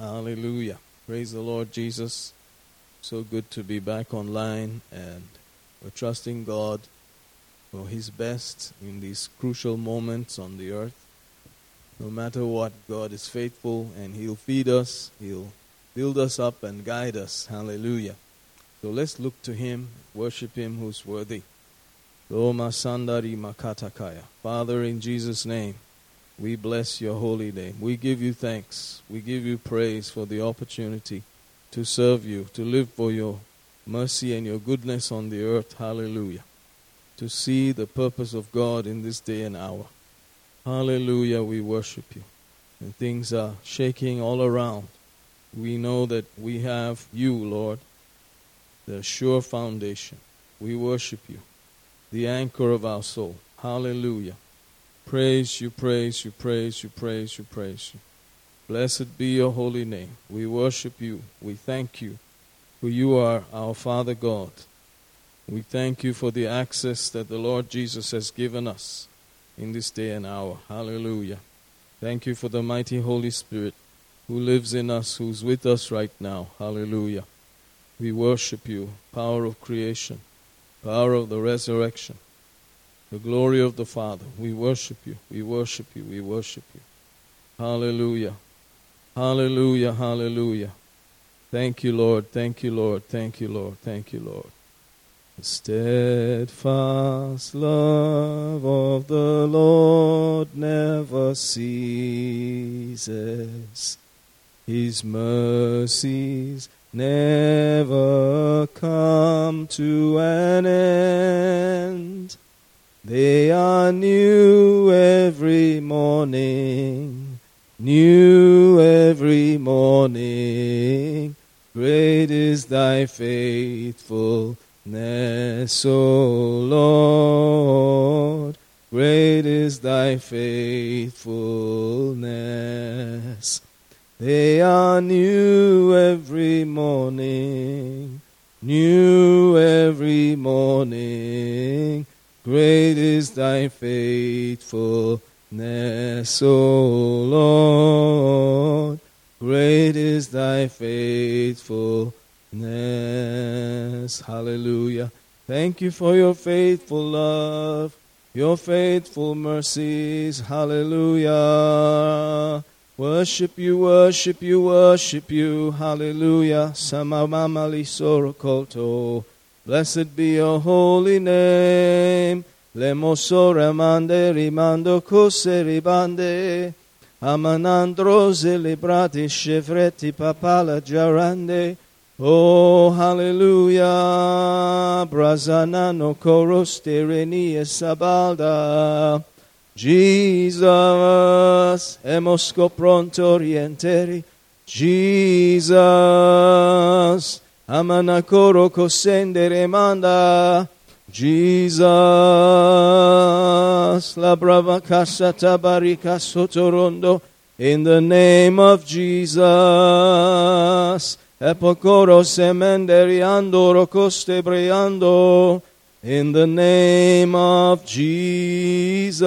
Hallelujah. Praise the Lord Jesus. So good to be back online, and we're trusting God for His best in these crucial moments on the earth. No matter what, God is faithful, and He'll feed us, He'll build us up, and guide us. Hallelujah. So let's look to Him, worship Him who's worthy. Roma Sandari Makatakaya. Father, in Jesus' name. We bless your holy name. We give you thanks. We give you praise for the opportunity to serve you, to live for your mercy and your goodness on the earth. Hallelujah. To see the purpose of God in this day and hour. Hallelujah. We worship you. And things are shaking all around. We know that we have you, Lord, the sure foundation. We worship you, the anchor of our soul. Hallelujah. Praise you, praise you, praise you, praise you, praise you. Blessed be your holy name. We worship you. We thank you for you are our Father God. We thank you for the access that the Lord Jesus has given us in this day and hour. Hallelujah. Thank you for the mighty Holy Spirit who lives in us, who's with us right now. Hallelujah. We worship you, power of creation, power of the resurrection the glory of the Father. We worship you. We worship you. We worship you. Hallelujah. Hallelujah. Hallelujah. Thank you, Lord. Thank you, Lord. Thank you, Lord. Thank you, Lord. The steadfast love of the Lord never ceases. His mercies never come to an end. They are new every morning, new every morning. Great is thy faithfulness, O Lord. Great is thy faithfulness. They are new every morning, new every morning. Great is thy faithfulness, O Lord. Great is thy faithfulness. Hallelujah. Thank you for your faithful love, your faithful mercies. Hallelujah. Worship you, worship you, worship you. Hallelujah. Samamamali sorokoto. Blessed be your holy name. Lemoso remande rimando cose ribande. Amanandro celebrati chevretti papala jarande. Oh, hallelujah. Brazanano coros terenia sabalda. Jesus, emosco pronto orienteri. Jesus, Amanakoro kosendere manda. Jesus, la brava casa tabarica sotorondo. In the name of Jesus. Epokoro semenderiando rocoste breando. In the name of Jesus.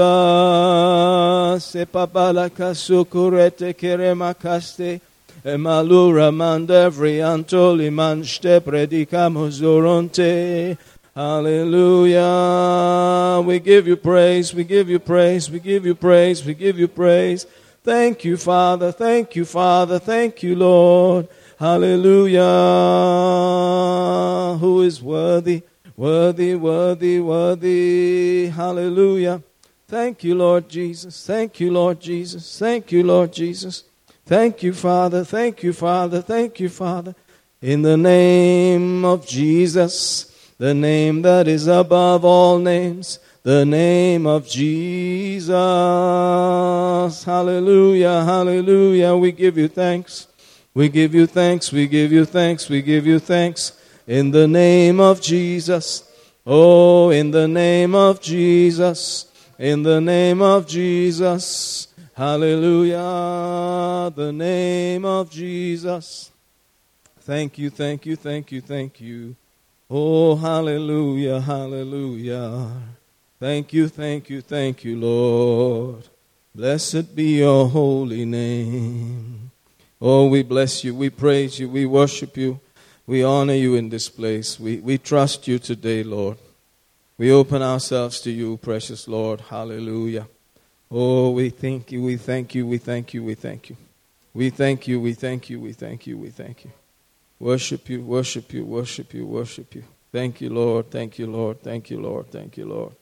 Epapala casucurete keremakaste. Emalura mandevri antoli manste predicamos durante. Hallelujah. We give you praise, we give you praise, we give you praise, we give you praise. Thank you, Father. Thank you, Father. Thank you, Lord. Hallelujah. Who is worthy, worthy, worthy, worthy. Hallelujah. Thank you, Lord Jesus. Thank you, Lord Jesus. Thank you, Lord Jesus. Thank you, Father. Thank you, Father. Thank you, Father. In the name of Jesus, the name that is above all names, the name of Jesus. Hallelujah, hallelujah. We give you thanks. We give you thanks. We give you thanks. We give you thanks. In the name of Jesus. Oh, in the name of Jesus. In the name of Jesus. Hallelujah. The name of Jesus. Thank you, thank you, thank you, thank you. Oh, hallelujah, hallelujah. Thank you, thank you, thank you, Lord. Blessed be your holy name. Oh, we bless you, we praise you, we worship you, we honor you in this place. We, we trust you today, Lord. We open ourselves to you, precious Lord. Hallelujah. Oh, we thank you, we thank you, we thank you, we thank you. We thank you, we thank you, we thank you, we thank you. Worship you, worship you, worship you, worship you. Thank you, Lord. Thank you, Lord. Thank you, Lord. Thank you, Lord.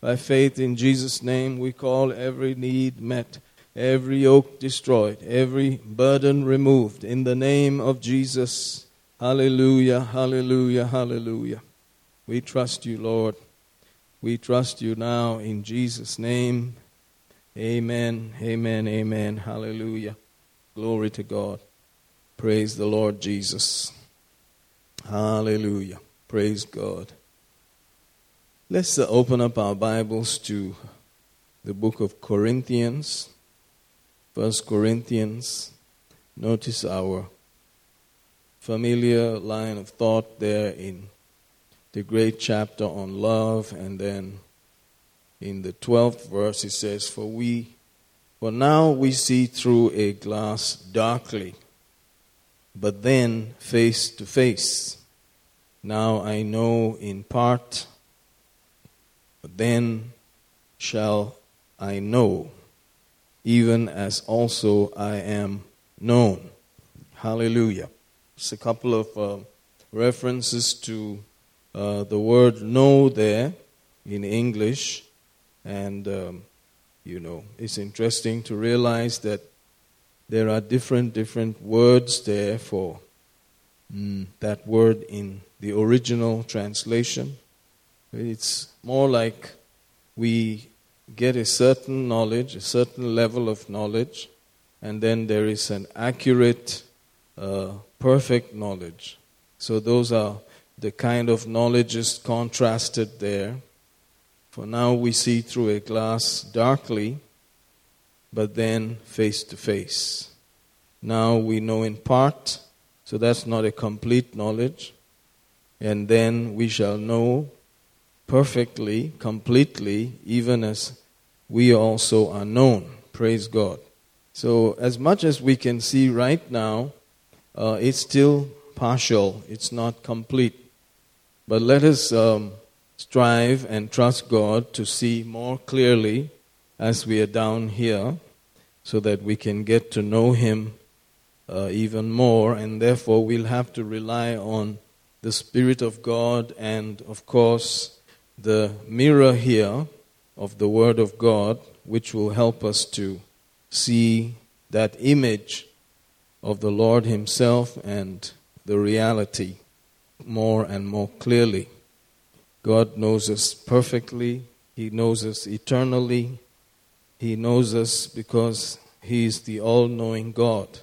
By faith in Jesus' name, we call every need met, every yoke destroyed, every burden removed. In the name of Jesus. Hallelujah, hallelujah, hallelujah. We trust you, Lord. We trust you now in Jesus' name. Amen, amen, amen. Hallelujah. Glory to God. Praise the Lord Jesus. Hallelujah. Praise God. Let's uh, open up our Bibles to the book of Corinthians. First Corinthians. Notice our familiar line of thought there in the great chapter on love, and then in the 12th verse it says, For we, for now we see through a glass darkly, but then face to face. Now I know in part, but then shall I know, even as also I am known. Hallelujah. It's a couple of uh, references to uh, the word know there in English. And, um, you know, it's interesting to realize that there are different, different words there for mm, that word in the original translation. It's more like we get a certain knowledge, a certain level of knowledge, and then there is an accurate, uh, perfect knowledge. So those are the kind of knowledge contrasted there. For now we see through a glass darkly, but then face to face. Now we know in part, so that's not a complete knowledge. And then we shall know perfectly, completely, even as we also are known. Praise God. So, as much as we can see right now, uh, it's still partial, it's not complete. But let us um, strive and trust God to see more clearly as we are down here so that we can get to know Him uh, even more, and therefore we'll have to rely on the Spirit of God and, of course, the mirror here of the Word of God, which will help us to see that image of the Lord Himself and the reality more and more clearly. God knows us perfectly, He knows us eternally, He knows us because He is the all knowing God.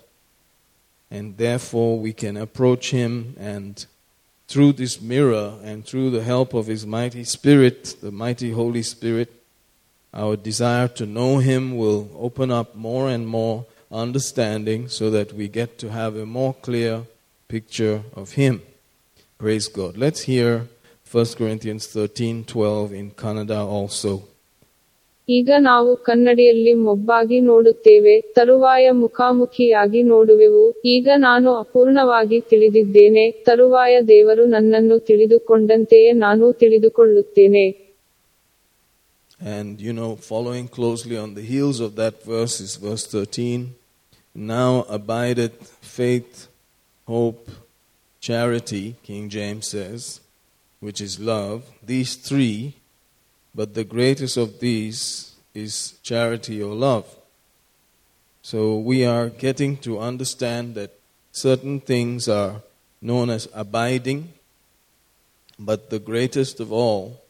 And therefore, we can approach Him and through this mirror and through the help of His mighty Spirit, the mighty Holy Spirit, our desire to know Him will open up more and more understanding so that we get to have a more clear picture of Him. Praise God. Let's hear 1 Corinthians 13:12 in Kannada also. ಈಗ ನಾವು ಕನ್ನಡಿಯಲ್ಲಿ ಮೊಬ್ಬಾಗಿ ನೋಡುತ್ತೇವೆ ತರುವಾಯ ಮುಖಾಮುಖಿಯಾಗಿ ನೋಡುವೆವು ಈಗ ನಾನು ಅಪೂರ್ಣವಾಗಿ ತಿಳಿದಿದ್ದೇನೆ ತರುವಾಯ ದೇವರು ನನ್ನನ್ನು ತಿಳಿದುಕೊಂಡಂತೆಯೇ ನಾನು ತಿಳಿದುಕೊಳ್ಳುತ್ತೇನೆ And you know, following closely on the heels of that verse is verse 13. Now abideth faith, hope, charity, King James says, which is love. These three, but the greatest of these is charity or love. So we are getting to understand that certain things are known as abiding, but the greatest of all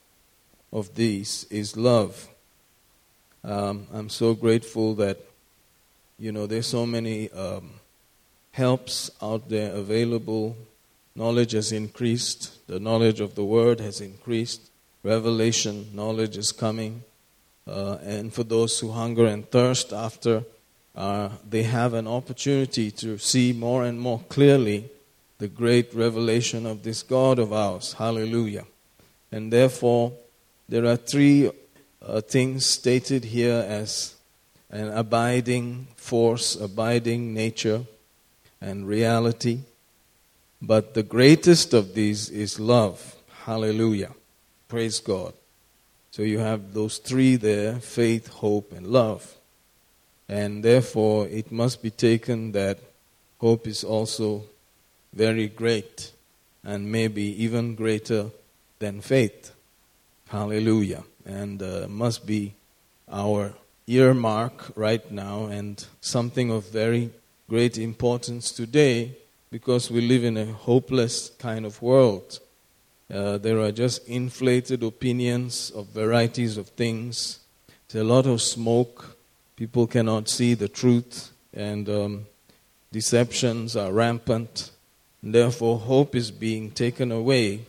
of these is love. Um, I'm so grateful that, you know, there's so many um, helps out there available. Knowledge has increased, the knowledge of the Word has increased, revelation knowledge is coming. Uh, and for those who hunger and thirst after, uh, they have an opportunity to see more and more clearly the great revelation of this God of ours. Hallelujah. And therefore, there are three uh, things stated here as an abiding force, abiding nature. and reality. But the greatest of these is love. Hallelujah. Praise God. So you have those three there faith, hope, and love. And therefore, it must be taken that hope is also very great and maybe even greater than faith. Hallelujah. And uh, must be our earmark right now and something of very great importance today because we live in a hopeless kind of world. Uh, there are just inflated opinions of varieties of things. There's a lot of smoke. People cannot see the truth, and um, deceptions are rampant. And therefore, hope is being taken away,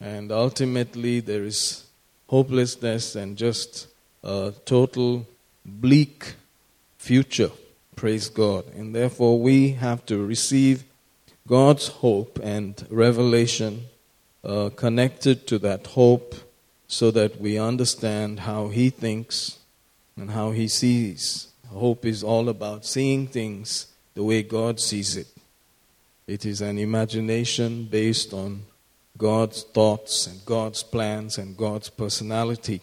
and ultimately, there is hopelessness and just a total bleak future. Praise God. And therefore, we have to receive God's hope and revelation uh, connected to that hope so that we understand how He thinks and how He sees. Hope is all about seeing things the way God sees it. It is an imagination based on God's thoughts and God's plans and God's personality.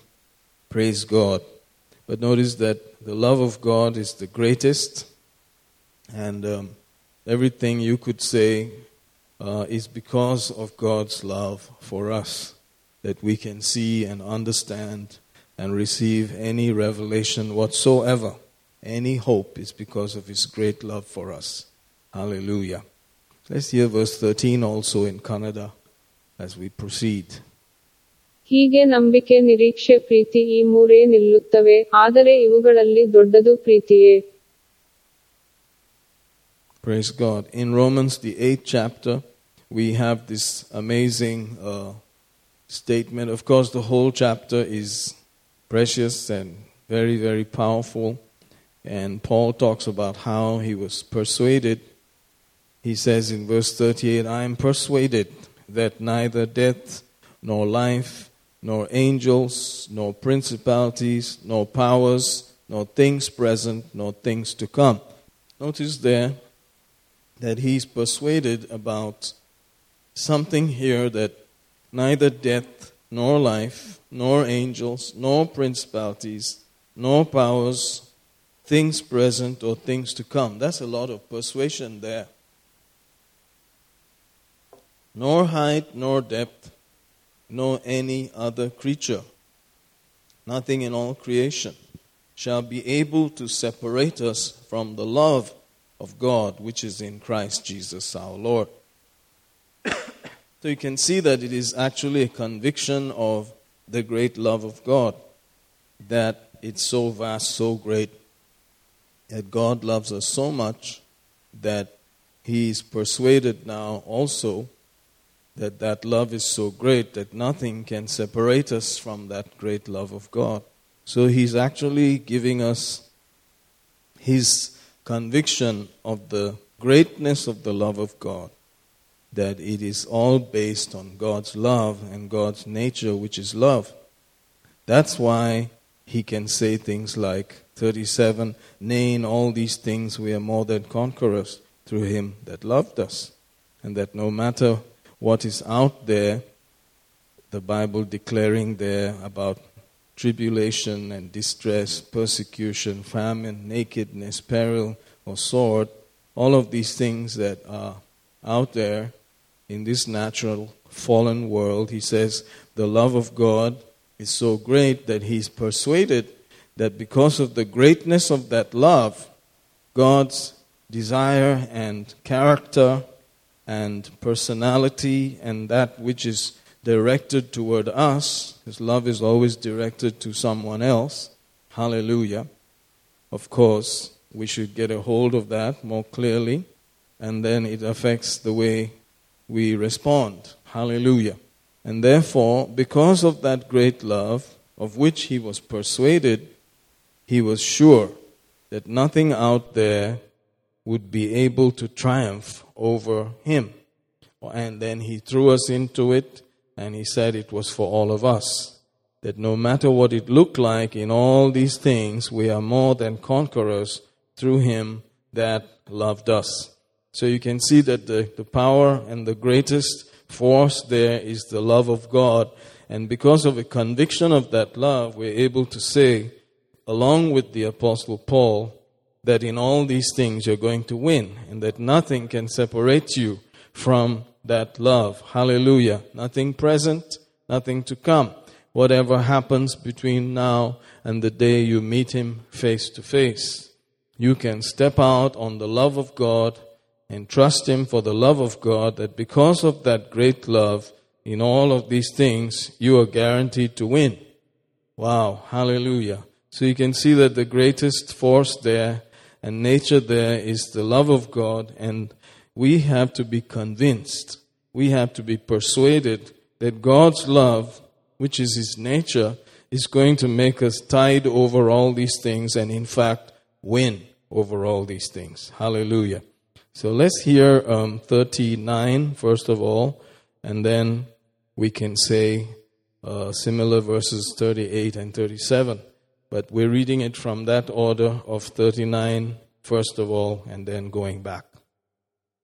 Praise God. But notice that the love of God is the greatest, and um, everything you could say uh, is because of God's love for us that we can see and understand and receive any revelation whatsoever. Any hope is because of His great love for us. Hallelujah. Let's hear verse 13 also in Kannada as we proceed. ಹೀಗೆ ನಂಬಿಕೆ ನಿರೀಕ್ಷೆ ಪ್ರೀತಿ ಈ ಮೂರೇ ನಿಲ್ಲುತ್ತವೆ ಆದರೆ ಇವುಗಳಲ್ಲಿ ದೊಡ್ಡದು ಪ್ರೀತಿಯೇ Praise God. In Romans, the eighth chapter, we have this amazing uh, statement. Of course, the whole chapter is precious and very, very powerful. And Paul talks about how he was persuaded. He says in verse 38 I am persuaded that neither death, nor life, nor angels, nor principalities, nor powers, nor things present, nor things to come. Notice there that he's persuaded about something here that neither death, nor life, nor angels, nor principalities, nor powers, things present or things to come. That's a lot of persuasion there. Nor height, nor depth, nor any other creature, nothing in all creation shall be able to separate us from the love of God which is in Christ Jesus our Lord. so you can see that it is actually a conviction of the great love of God, that it's so vast, so great, that God loves us so much that He is persuaded now also that that love is so great that nothing can separate us from that great love of God. So He's actually giving us His conviction of the greatness of the love of God, that it is all based on God's love and God's nature, which is love. That's why he can say things like 37 Nay, in all these things we are more than conquerors through him that loved us. And that no matter what is out there, the Bible declaring there about tribulation and distress, persecution, famine, nakedness, peril, or sword, all of these things that are out there in this natural fallen world, he says the love of God is so great that he's persuaded that because of the greatness of that love, God's desire and character and personality and that which is directed toward us, His love is always directed to someone else. Hallelujah. Of course, we should get a hold of that more clearly, and then it affects the way we respond. Hallelujah. And therefore, because of that great love, of which he was persuaded, he was sure that nothing out there would be able to triumph over him. And then he threw us into it and he said it was for all of us. That no matter what it looked like in all these things, we are more than conquerors through him that loved us. So you can see that the, the power and the greatest force there is the love of God. And because of a conviction of that love, we're able to say, along with the Apostle Paul, that in all these things you're going to win and that nothing can separate you from that love. Hallelujah. Nothing present, nothing to come. Whatever happens between now and the day you meet Him face to face, you can step out on the love of God and trust Him for the love of God that because of that great love in all of these things, you are guaranteed to win. Wow. Hallelujah. So you can see that the greatest force there and nature there is the love of God, and we have to be convinced, we have to be persuaded that God's love, which is His nature, is going to make us tide over all these things and, in fact, win over all these things. Hallelujah. So let's hear um, 39 first of all, and then we can say uh, similar verses 38 and 37. But we're reading it from that order of 39, first of all, and then going back.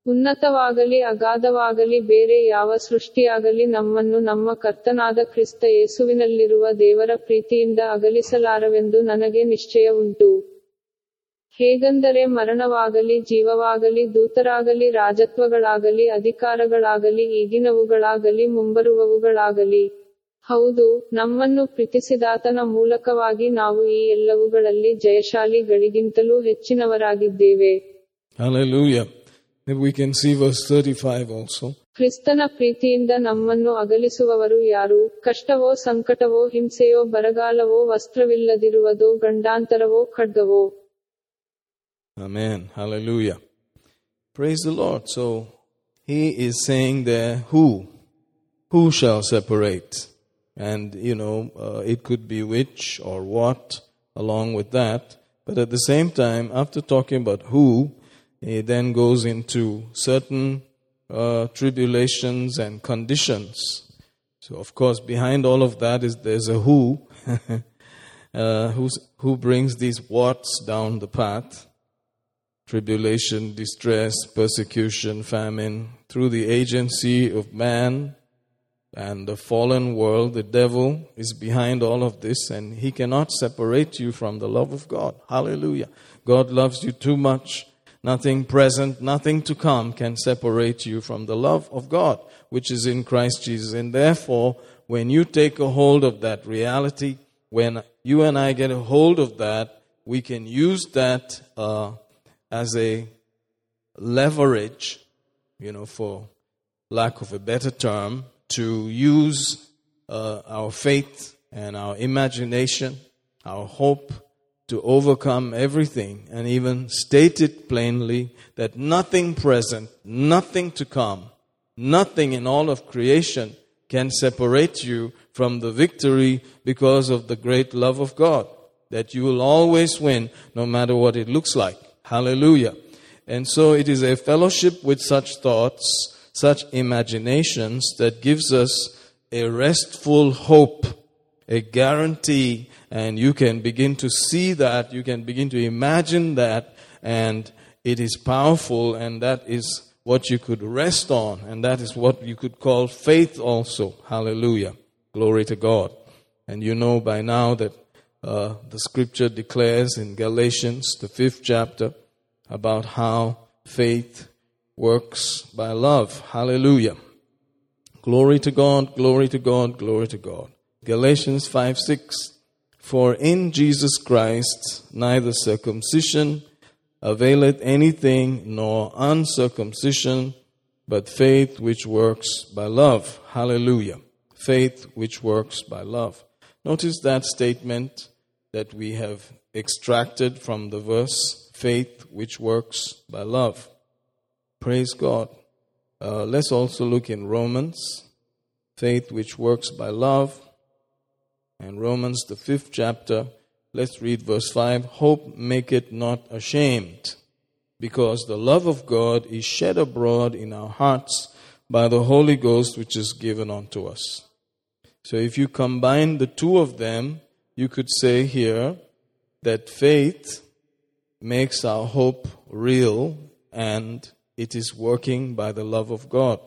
ಉನ್ನತವಾಗಲಿ, ಅಗಾಧವಾಗಲಿ, ಬೇರೆ ಯಾವ ಸೃಷ್ಟಿಯಾಗಲಿ ನಮ್ಮನ್ನು ನಮ್ಮ ಕರ್ತನಾದ ಕ್ರಿಸ್ತ ಯೇಸುವಿನಲ್ಲಿರುವ ದೇವರ ಪ್ರೀತಿಯಿಂದ ಅಗಲಿಸಲಾರವೆಂದು ನನಗೆ ನಿಶ್ಚಯ ಉಂಟು. ಹೇಗೆಂದರೆ ಮರಣವಾಗಲಿ, ಜೀವವಾಗಲಿ, ದೂತರಾಗಲಿ, ರಾಜತ್ವಗಳಾಗಲಿ, ಅಧಿಕಾರಗಳಾಗಲಿ, ಈಗಿನವುಗಳಾಗಲಿ, ಮುಂಬರುವವುಗಳಾಗಲಿ. ಹೌದು, ನಮ್ಮನ್ನು ಪ್ರೀತಿಸಿದಾತನ ಮೂಲಕವಾಗಿ ನಾವು ಈ ಎಲ್ಲವುಗಳಲ್ಲಿ ಜಯಶಾಲಿಗಳಿಗಿಂತಲೂ ಹೆಚ್ಚಿನವರಾಗಿದ್ದೇವೆ. Hallelujah. Maybe we can see verse 35 also. ಕ್ರಿಸ್ತನ ಪ್ರೀತಿಯಿಂದ ನಮ್ಮನ್ನು ಅಗಲಿಸುವವರು ಯಾರು ಕಷ್ಟವೋ ಸಂಕಟವೋ ಹಿಂಸೆಯೋ ಬರಗಾಲವೋ ವಸ್ತ್ರವಿಲ್ಲದಿರುವುದೋ ಗಂಡಾಂತರವೋ ಖಡ್ಗವೋ Amen. Hallelujah. Praise the Lord. So he is saying there, who? Who shall separate? And, you know, uh, it could be which or what along with that. But at the same time, after talking about who, he then goes into certain uh, tribulations and conditions. So, of course, behind all of that is there's a who, uh, who brings these whats down the path tribulation, distress, persecution, famine, through the agency of man and the fallen world, the devil is behind all of this, and he cannot separate you from the love of God. Hallelujah. God loves you too much. Nothing present, nothing to come can separate you from the love of God, which is in Christ Jesus. And therefore, when you take a hold of that reality, when you and I get a hold of that, we can use that uh, as a leverage, you know, for lack of a better term, to use uh, our faith and our imagination, our hope to overcome everything, and even state it plainly that nothing present, nothing to come, nothing in all of creation can separate you from the victory because of the great love of God. That you will always win no matter what it looks like. Hallelujah. And so it is a fellowship with such thoughts, such imaginations that gives us a restful hope, a guarantee, and you can begin to see that, you can begin to imagine that, and it is powerful, and that is what you could rest on, and that is what you could call faith also. Hallelujah. Glory to God. And you know by now that uh, the scripture declares in Galatians, the fifth chapter, about how faith works by love. Hallelujah. Glory to God, glory to God, glory to God. Galatians 5 6. For in Jesus Christ neither circumcision availeth anything nor uncircumcision, but faith which works by love. Hallelujah. Faith which works by love. Notice that statement that we have extracted from the verse faith which works by love. Praise God. Uh, let's also look in Romans, faith which works by love. And Romans, the fifth chapter, let's read verse 5 Hope make it not ashamed, because the love of God is shed abroad in our hearts by the Holy Ghost which is given unto us. So if you combine the two of them, you could say here that faith makes our hope real and it is working by the love of God.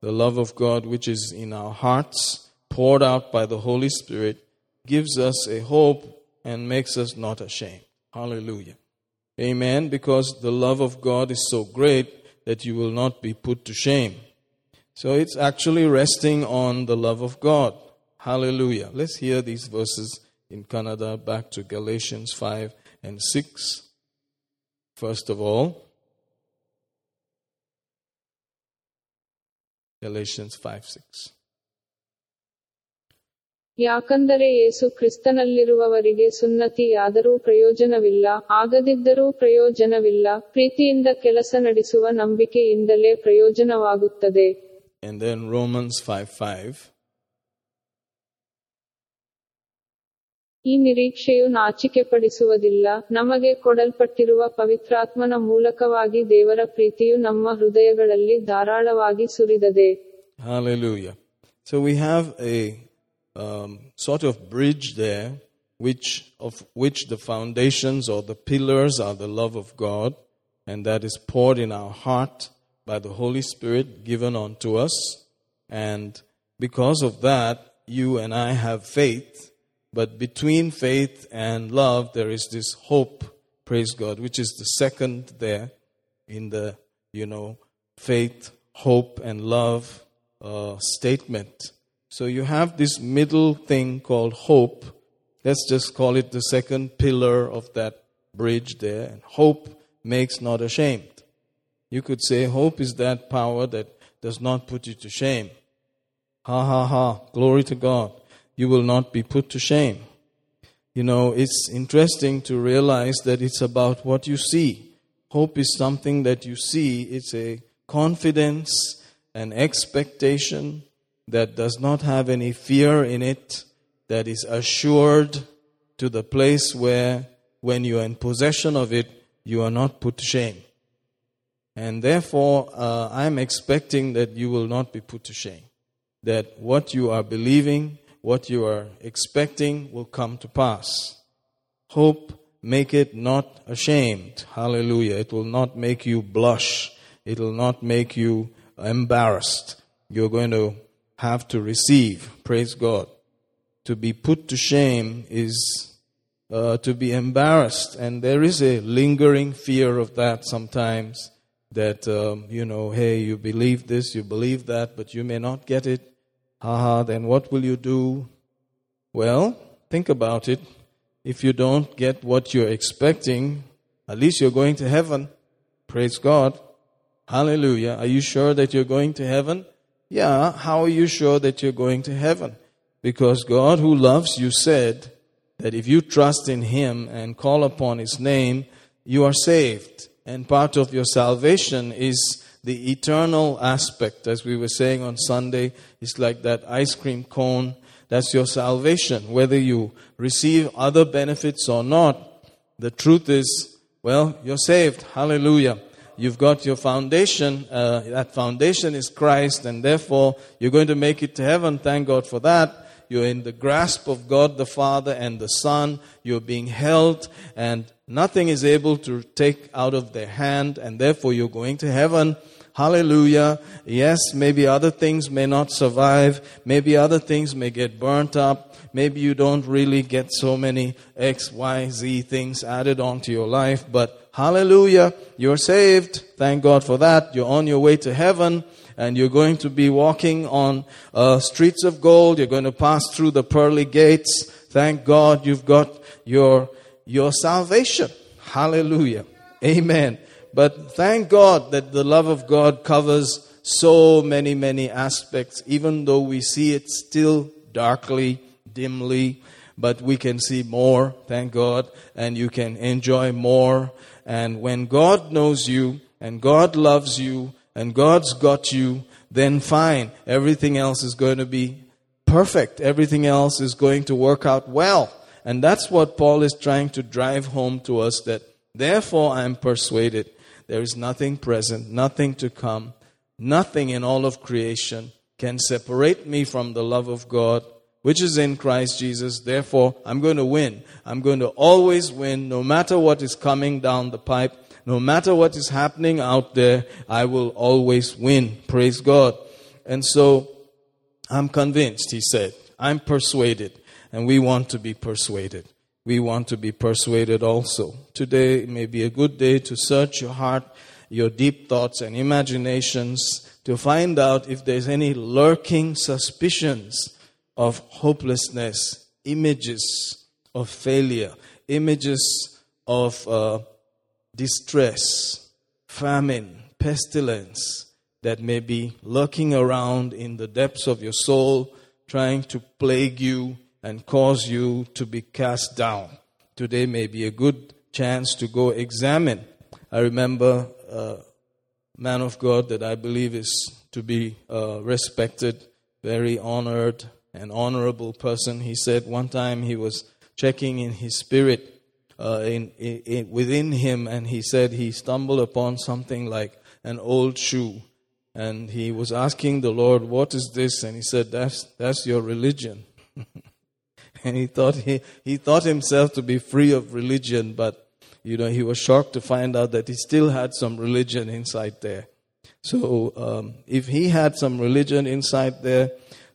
The love of God, which is in our hearts, poured out by the Holy Spirit, gives us a hope and makes us not ashamed. Hallelujah. Amen. Because the love of God is so great that you will not be put to shame. So it's actually resting on the love of God. Hallelujah. Let's hear these verses in Kannada back to Galatians 5 and 6. First of all, Galatians 5 6. ಯಾಕಂದರೆ ಯೇಸು ಕ್ರಿಸ್ತನಲ್ಲಿರುವವರಿಗೆ ಸುನ್ನತಿಯಾದರೂ ಪ್ರಯೋಜನವಿಲ್ಲ ಆಗದಿದ್ದರೂ ಪ್ರಯೋಜನವಿಲ್ಲ ಪ್ರೀತಿಯಿಂದ ಕೆಲಸ ನಡೆಸುವ ನಂಬಿಕೆಯಿಂದಲೇ ಪ್ರಯೋಜನವಾಗುತ್ತದೆ And then Romans 5 5. ಈ ನಿರೀಕ್ಷೆಯು ನಾಚಿಕೆಪಡಿಸುವುದಿಲ್ಲ ನಮಗೆ ಕೊಡಲ್ಪಟ್ಟಿರುವ ಪವಿತ್ರಾತ್ಮನ ಮೂಲಕವಾಗಿ ದೇವರ ಪ್ರೀತಿಯು ನಮ್ಮ ಹೃದಯಗಳಲ್ಲಿ ಧಾರಾಳವಾಗಿ ಸುರಿದದೆ Hallelujah. So we have a um, sort of bridge there, which of which the foundations or the pillars are the love of God, and that is poured in our heart by the Holy Spirit given unto us. And because of that, you and I have faith. But between faith and love, there is this hope, praise God, which is the second there in the, you know, faith, hope, and love uh, statement. So you have this middle thing called hope. Let's just call it the second pillar of that bridge there. And hope makes not ashamed. You could say hope is that power that does not put you to shame. Ha ha ha. Glory to God. You will not be put to shame. You know, it's interesting to realize that it's about what you see. Hope is something that you see, it's a confidence, an expectation that does not have any fear in it, that is assured to the place where, when you are in possession of it, you are not put to shame. And therefore, uh, I'm expecting that you will not be put to shame. That what you are believing, what you are expecting will come to pass. Hope, make it not ashamed. Hallelujah. It will not make you blush. It will not make you embarrassed. You're going to have to receive. Praise God. To be put to shame is uh, to be embarrassed. And there is a lingering fear of that sometimes that, um, you know, hey, you believe this, you believe that, but you may not get it. Haha, then what will you do? Well, think about it. If you don't get what you're expecting, at least you're going to heaven. Praise God. Hallelujah. Are you sure that you're going to heaven? Yeah. How are you sure that you're going to heaven? Because God who loves you said that if you trust in Him and call upon His name, you are saved. And part of your salvation is the eternal aspect. As we were saying on Sunday, it's like that ice cream cone. That's your salvation. Whether you receive other benefits or not, the truth is, well, you're saved. Hallelujah. You've got your foundation. Uh, that foundation is Christ, and therefore you're going to make it to heaven. Thank God for that. You're in the grasp of God the Father and the Son. You're being held, and nothing is able to take out of their hand, and therefore you're going to heaven. Hallelujah. Yes, maybe other things may not survive. Maybe other things may get burnt up. Maybe you don't really get so many X, Y, Z things added onto your life, but hallelujah, you're saved. Thank God for that. You're on your way to heaven and you're going to be walking on uh, streets of gold. You're going to pass through the pearly gates. Thank God you've got your, your salvation. Hallelujah. Amen. But thank God that the love of God covers so many, many aspects, even though we see it still darkly, dimly, but we can see more, thank God, and you can enjoy more. And when God knows you, and God loves you, and God's got you, then fine. Everything else is going to be perfect. Everything else is going to work out well. And that's what Paul is trying to drive home to us that therefore I am persuaded there is nothing present, nothing to come, nothing in all of creation can separate me from the love of God, which is in Christ Jesus. Therefore, I'm going to win. I'm going to always win, no matter what is coming down the pipe. No matter what is happening out there, I will always win. Praise God. And so I'm convinced, he said. I'm persuaded. And we want to be persuaded. We want to be persuaded also. Today may be a good day to search your heart, your deep thoughts and imaginations to find out if there's any lurking suspicions of hopelessness, images of failure, images of uh, distress, famine, pestilence that may be lurking around in the depths of your soul, trying to plague you and cause you to be cast down. Today may be a good chance to go examine. I remember a man of God that I believe is to be uh, respected, very honored, an honorable person. He said one time he was checking in his spirit uh, in, in, within him, and he said he stumbled upon something like an old shoe. And he was asking the Lord, What is this? And he said, That's, that's your religion. and he thought, he, he thought himself to be free of religion, but you know, he was shocked to find out that he still had some religion inside there. So, um, if he had some religion inside there,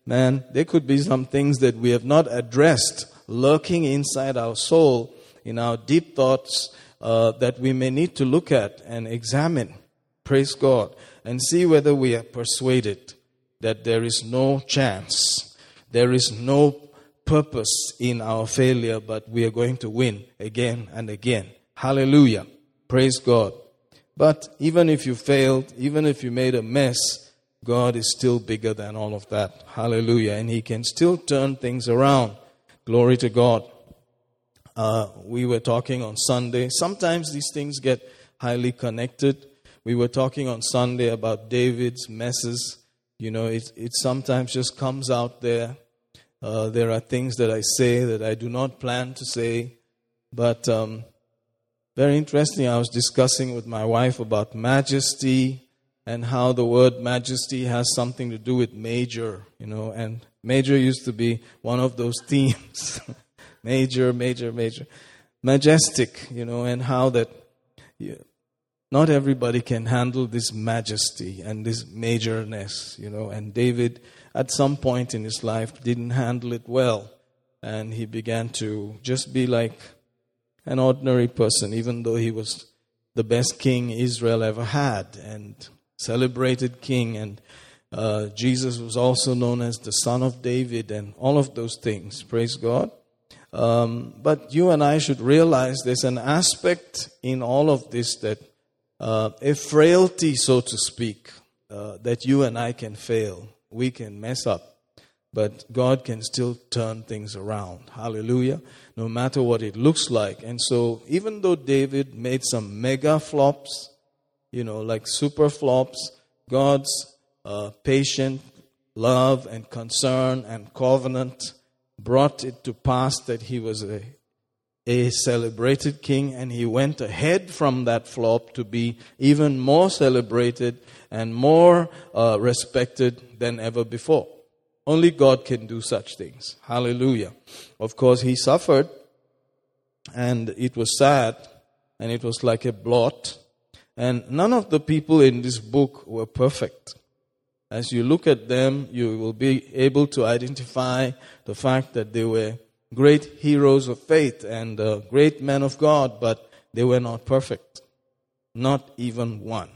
man, there could be some things that we have not addressed lurking inside our soul, in our deep thoughts, uh, that we may need to look at and examine. Praise God. And see whether we are persuaded that there is no chance, there is no purpose in our failure, but we are going to win again and again. Hallelujah. Praise God. But even if you failed, even if you made a mess, God is still bigger than all of that. Hallelujah. And He can still turn things around. Glory to God. Uh, we were talking on Sunday. Sometimes these things get highly connected. We were talking on Sunday about David's messes. You know, it, it sometimes just comes out there. Uh, there are things that I say that I do not plan to say, but um, very interesting. I was discussing with my wife about majesty and how the word majesty has something to do with major, you know, and major used to be one of those themes. major, major, major. Majestic, you know, and how that you, not everybody can handle this majesty and this majorness, you know, and David at some point in his life didn't handle it well and he began to just be like an ordinary person, even though he was the best king Israel ever had and celebrated king. And uh, Jesus was also known as the son of David and all of those things. Praise God. Um, but you and I should realize there's an aspect in all of this that uh, a frailty, so to speak, uh, that you and I can fail. We can mess up but God can still turn things around. Hallelujah. No matter what it looks like. And so, even though David made some mega flops, you know, like super flops, God's uh, patient love and concern and covenant brought it to pass that he was a, a celebrated king and he went ahead from that flop to be even more celebrated and more uh, respected than ever before. Only God can do such things. Hallelujah. Of course, he suffered, and it was sad, and it was like a blot. And none of the people in this book were perfect. As you look at them, you will be able to identify the fact that they were great heroes of faith and uh, great men of God, but they were not perfect. Not even one.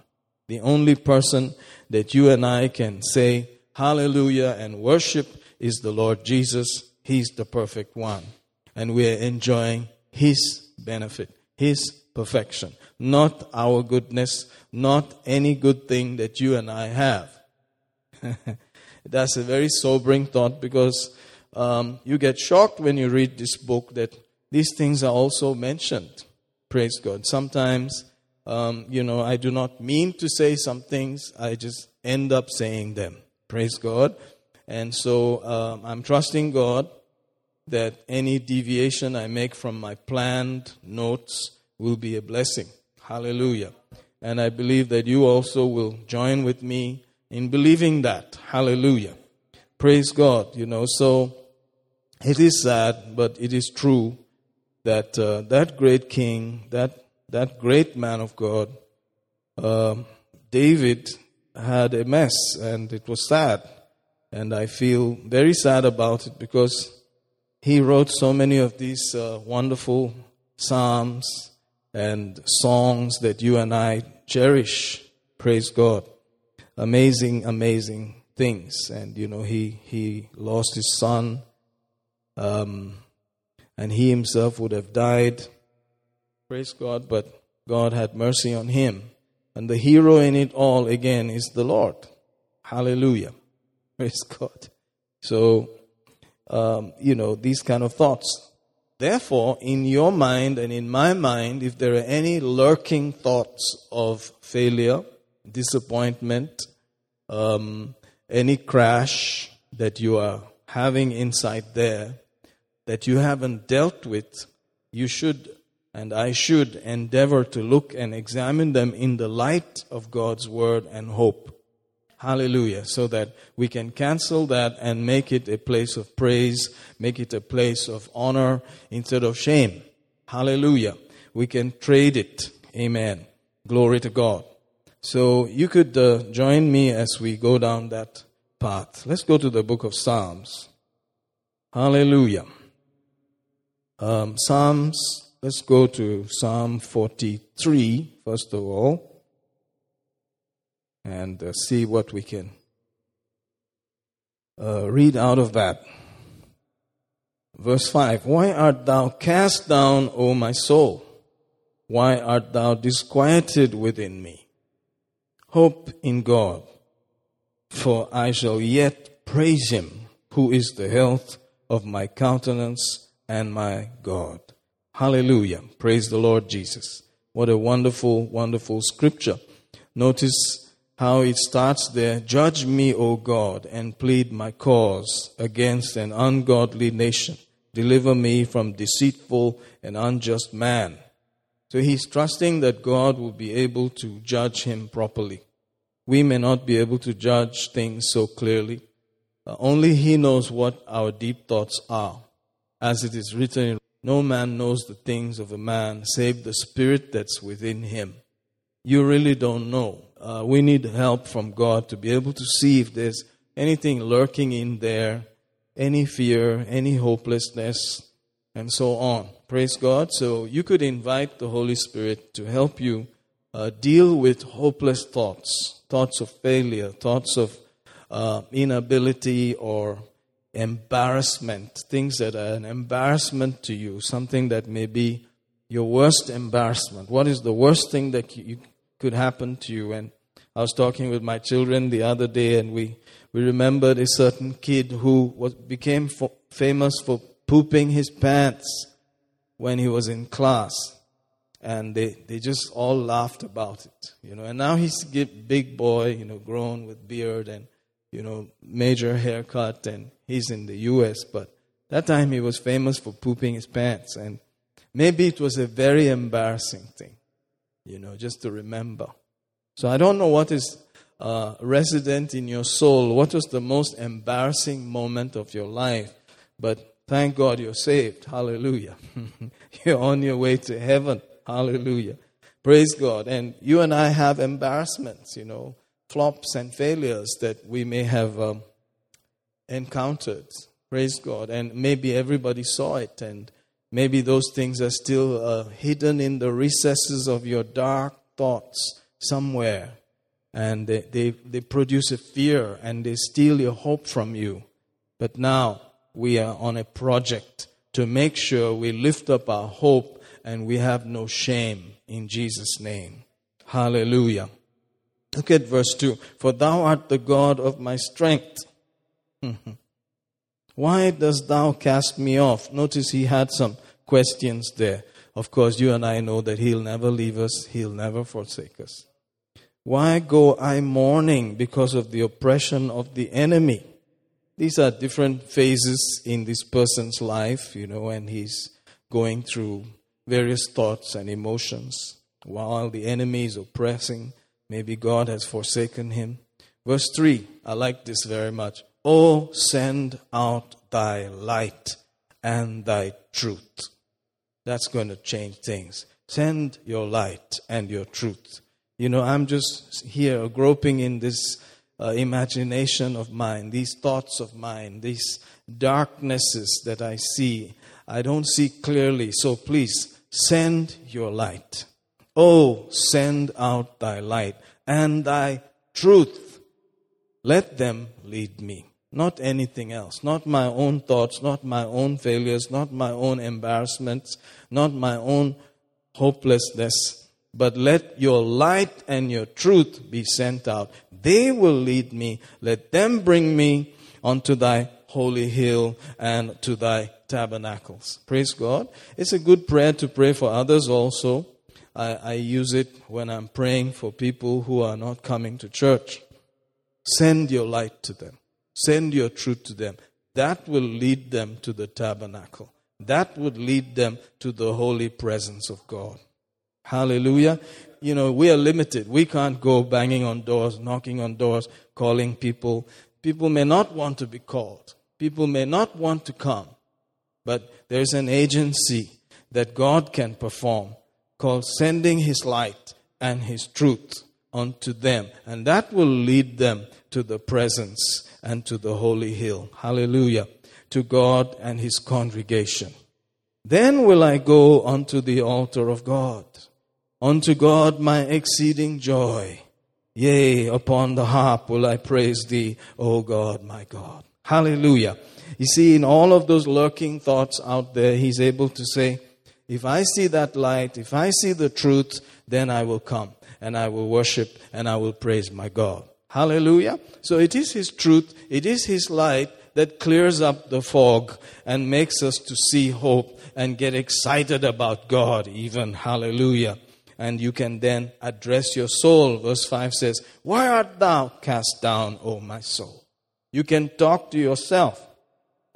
The only person that you and I can say hallelujah, and worship is the Lord Jesus. He's the perfect one. And we're enjoying His benefit, His perfection, not our goodness, not any good thing that you and I have. That's a very sobering thought because um, you get shocked when you read this book that these things are also mentioned. Praise God. Sometimes, um, you know, I do not mean to say some things, I just end up saying them. Praise God. And so um, I'm trusting God that any deviation I make from my planned notes will be a blessing. Hallelujah. And I believe that you also will join with me in believing that. Hallelujah. Praise God. You know, so it is sad, but it is true that uh, that great king, that that great man of God, uh, David, had a mess and it was sad. And I feel very sad about it because he wrote so many of these uh, wonderful psalms and songs that you and I cherish. Praise God. Amazing, amazing things. And, you know, he, he lost his son, um, and he himself would have died. Praise God. But God had mercy on him. And the hero in it all, again, is the Lord. Hallelujah. Praise God. So, um, you know, these kind of thoughts. Therefore, in your mind and in my mind, if there are any lurking thoughts of failure, disappointment, um, any crash that you are having inside there that you haven't dealt with, you should and I should endeavor to look and examine them in the light of God's word and hope. Hallelujah. So that we can cancel that and make it a place of praise, make it a place of honor instead of shame. Hallelujah. We can trade it. Amen. Glory to God. So you could uh, join me as we go down that path. Let's go to the book of Psalms. Hallelujah. Um, Psalms, let's go to Psalm 43, first of all, and uh, see what we can uh, read out of that. Verse 5 Why art thou cast down, O my soul? Why art thou disquieted within me? Hope in God, for I shall yet praise him, who is the health of my countenance and my God. Hallelujah. Praise the Lord Jesus. What a wonderful, wonderful scripture. Notice how it starts there. Judge me, O God, and plead my cause against an ungodly nation. Deliver me from deceitful and unjust man. So he's trusting that God will be able to judge him properly. We may not be able to judge things so clearly. Uh, only he knows what our deep thoughts are. As it is written, no man knows the things of a man save the spirit that's within him. You really don't know. Uh, we need help from God to be able to see if there's anything lurking in there, any fear, any hopelessness, and so on. Praise God. So you could invite the Holy Spirit to help you uh, deal with hopeless thoughts, thoughts of failure, thoughts of uh, inability or embarrassment, things that are an embarrassment to you, something that may be your worst embarrassment. What is the worst thing that you, could happen to you? And I was talking with my children the other day, and we, we remembered a certain kid who was, became famous for pooping his pants when he was in class. And they, they just all laughed about it, you know. And now he's a big boy, you know, grown with beard and, you know, major haircut, and he's in the U.S. But that time he was famous for pooping his pants, and maybe it was a very embarrassing thing, you know, just to remember. So I don't know what is uh, resident in your soul. What was the most embarrassing moment of your life? But Thank God you're saved. Hallelujah. you're on your way to heaven. Hallelujah. Praise God. And you and I have embarrassments, you know, flops and failures that we may have um, encountered. Praise God. And maybe everybody saw it, and maybe those things are still uh, hidden in the recesses of your dark thoughts somewhere. And they, they, they produce a fear and they steal your hope from you. But now, we are on a project to make sure we lift up our hope and we have no shame in Jesus' name. Hallelujah. Look at verse 2. For thou art the God of my strength. Why dost thou cast me off? Notice he had some questions there. Of course, you and I know that he'll never leave us, he'll never forsake us. Why go I mourning because of the oppression of the enemy? These are different phases in this person's life, you know, and he's going through various thoughts and emotions while the enemy is oppressing. Maybe God has forsaken him. Verse 3, I like this very much. Oh, send out thy light and thy truth. That's going to change things. Send your light and your truth. You know, I'm just here groping in this uh, imagination of mine, these thoughts of mine, these darknesses that I see. I don't see clearly. So please send your light. Oh, send out thy light and thy truth. Let them lead me. Not anything else. Not my own thoughts, not my own failures, not my own embarrassments, not my own hopelessness. But let your light and your truth be sent out. They will lead me. Let them bring me onto thy holy hill and to thy tabernacles. Praise God. It's a good prayer to pray for others also. I, I use it when I'm praying for people who are not coming to church. Send your light to them. Send your truth to them. That will lead them to the tabernacle. That would lead them to the holy presence of God. Hallelujah. You know, we are limited. We can't go banging on doors, knocking on doors, calling people. People may not want to be called. People may not want to come. But there's an agency that God can perform called sending His light and His truth unto them. And that will lead them to the presence and to the holy hill. Hallelujah. To God and His congregation. Then will I go unto the altar of God. Unto God my exceeding joy. Yea, upon the harp will I praise thee, O God, my God. Hallelujah. You see, in all of those lurking thoughts out there, he's able to say, if I see that light, if I see the truth, then I will come and I will worship and I will praise my God. Hallelujah. So it is his truth, it is his light that clears up the fog and makes us to see hope and get excited about God even. Hallelujah. And you can then address your soul. Verse 5 says, Why art thou cast down, O my soul? You can talk to yourself.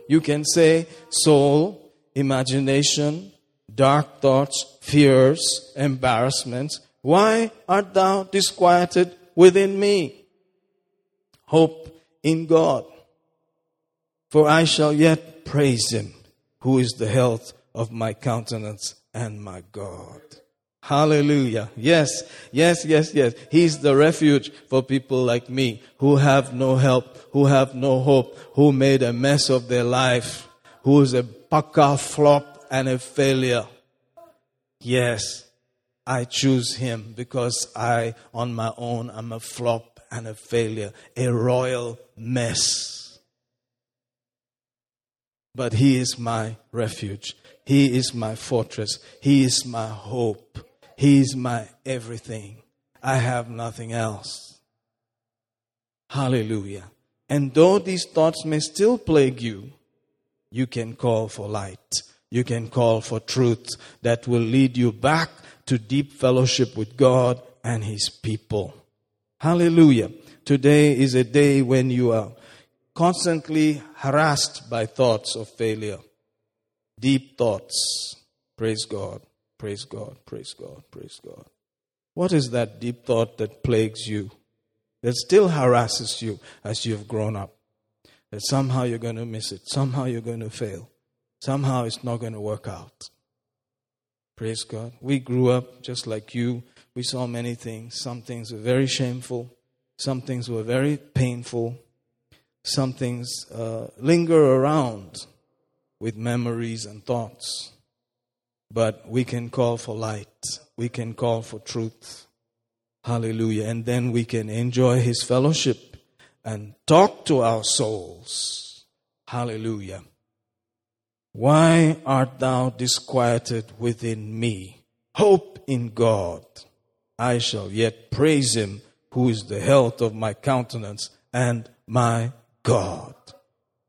You can say, soul, imagination, dark thoughts, fears, embarrassments. Why art thou disquieted within me? Hope in God. For I shall yet praise him, who is the health of my countenance and my God. Hallelujah. Yes, yes, yes, yes. He's the refuge for people like me who have no help, who have no hope, who made a mess of their life, who is a paka flop and a failure. Yes, I choose him because I, on my own, am a flop and a failure, a royal mess. But he is my refuge. He is my fortress. He is my hope. He is my everything. I have nothing else. Hallelujah. And though these thoughts may still plague you, you can call for light. You can call for truth that will lead you back to deep fellowship with God and His people. Hallelujah. Today is a day when you are constantly harassed by thoughts of failure, deep thoughts. Praise God. Praise God, praise God, praise God. What is that deep thought that plagues you, that still harasses you as you've grown up? That somehow you're going to miss it, somehow you're going to fail, somehow it's not going to work out. Praise God. We grew up just like you. We saw many things. Some things were very shameful, some things were very painful, some things uh, linger around with memories and thoughts. But we can call for light. We can call for truth. Hallelujah. And then we can enjoy His fellowship and talk to our souls. Hallelujah. Why art thou disquieted within me? Hope in God. I shall yet praise Him who is the health of my countenance and my God.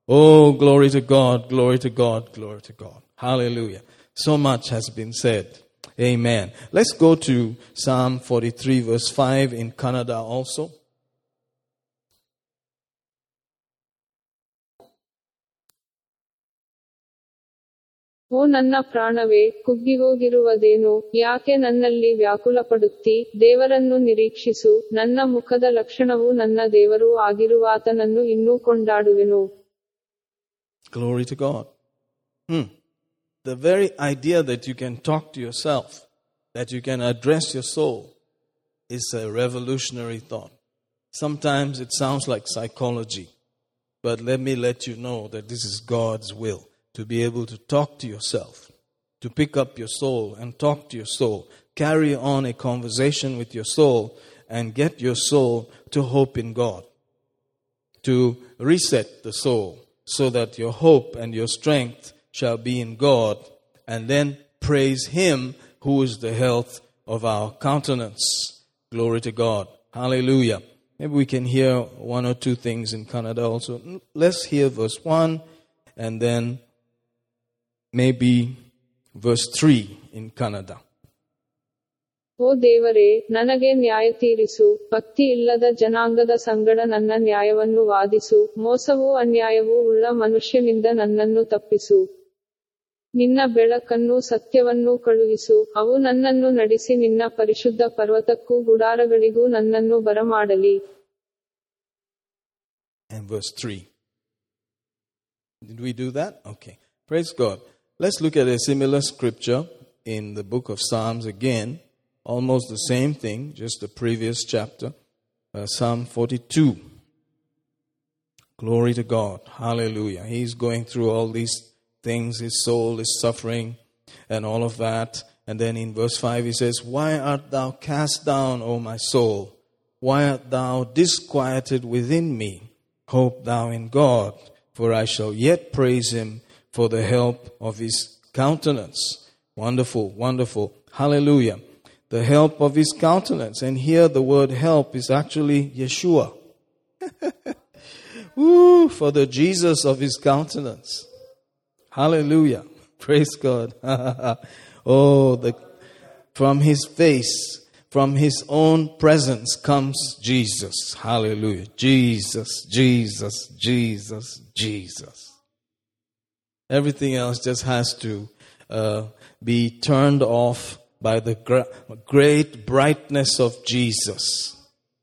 Oh, glory to God, glory to God, glory to God. Hallelujah. So much has been said. Amen. Let's go to Psalm 43, verse 5 in Kannada also. ಓ ನನ್ನ ಪ್ರಾಣವೇ ಕುಗ್ಗಿಹೋಗಿರುವದೇನು ಯಾಕೆ ನನ್ನಲ್ಲಿ ವ್ಯಾಕುಲಪಡುತ್ತಿ ದೇವರನ್ನು ನಿರೀಕ್ಷಿಸು ನನ್ನ ಮುಖದ ಲಕ್ಷಣವು ನನ್ನ ದೇವರೂ ಆಗಿರುವಾತನನ್ನು ಇನ್ನೂ ಕೊಂಡಾಡುವೆನು Glory to God. Hmm. The very idea that you can talk to yourself, that you can address your soul is a revolutionary thought. Sometimes it sounds like psychology, but let me let you know that this is God's will to be able to talk to yourself, to pick up your soul and talk to your soul, carry on a conversation with your soul, and get your soul to hope in God, to reset the soul so that your hope and your strength shall be in God, and then praise Him who is the health of our countenance. Glory to God. Hallelujah. Maybe we can hear one or two things in Kannada also. Let's hear verse 1 and then maybe verse 3 in Kannada. ಓ ದೇವರೇ ನನಗೆ ನ್ಯಾಯ ತೀರಿಸು ಭಕ್ತಿ ಇಲ್ಲದ ಜನಾಂಗದ ಸಂಗಡ ನನ್ನ ನ್ಯಾಯವನ್ನು ವಾದಿಸು ಮೋಸವೂ ಅನ್ಯಾಯವೂ ಉಳ್ಳ ಮನುಷ್ಯನಿಂದ ನನ್ನನ್ನು ತಪ್ಪಿಸು ನಿನ್ನ ಬೆಳಕನ್ನು ಸತ್ಯವನ್ನೂ ಕಳುಹಿಸು ಅವು ನನ್ನನ್ನು ನಡೆಸಿ ನಿನ್ನ ಪರಿಶುದ್ಧ ಪರ್ವತಕ್ಕೂ ಗುಡಾರಗಳಿಗೂ ನನ್ನನ್ನು ಬರಮಾಡಲಿ and verse 3. Did we do that? Okay. Praise God. Let's look at a similar scripture in the book of Psalms again. Almost the same thing, just the previous chapter. Uh, Psalm 42. Glory to God. Hallelujah. He's going through all these things. His soul is suffering and all of that. And then in verse 5 he says, Why art thou cast down, O my soul? Why art thou disquieted within me? Hope thou in God, for I shall yet praise him for the help of his countenance. Wonderful, wonderful. Hallelujah. The help of his countenance. And here the word help is actually Yeshua. Woo, for the Jesus of his countenance. Hallelujah. Praise God. oh, the, from his face, from his own presence comes Jesus. Hallelujah. Jesus, Jesus, Jesus, Jesus. Everything else just has to uh, be turned off by the great brightness of Jesus.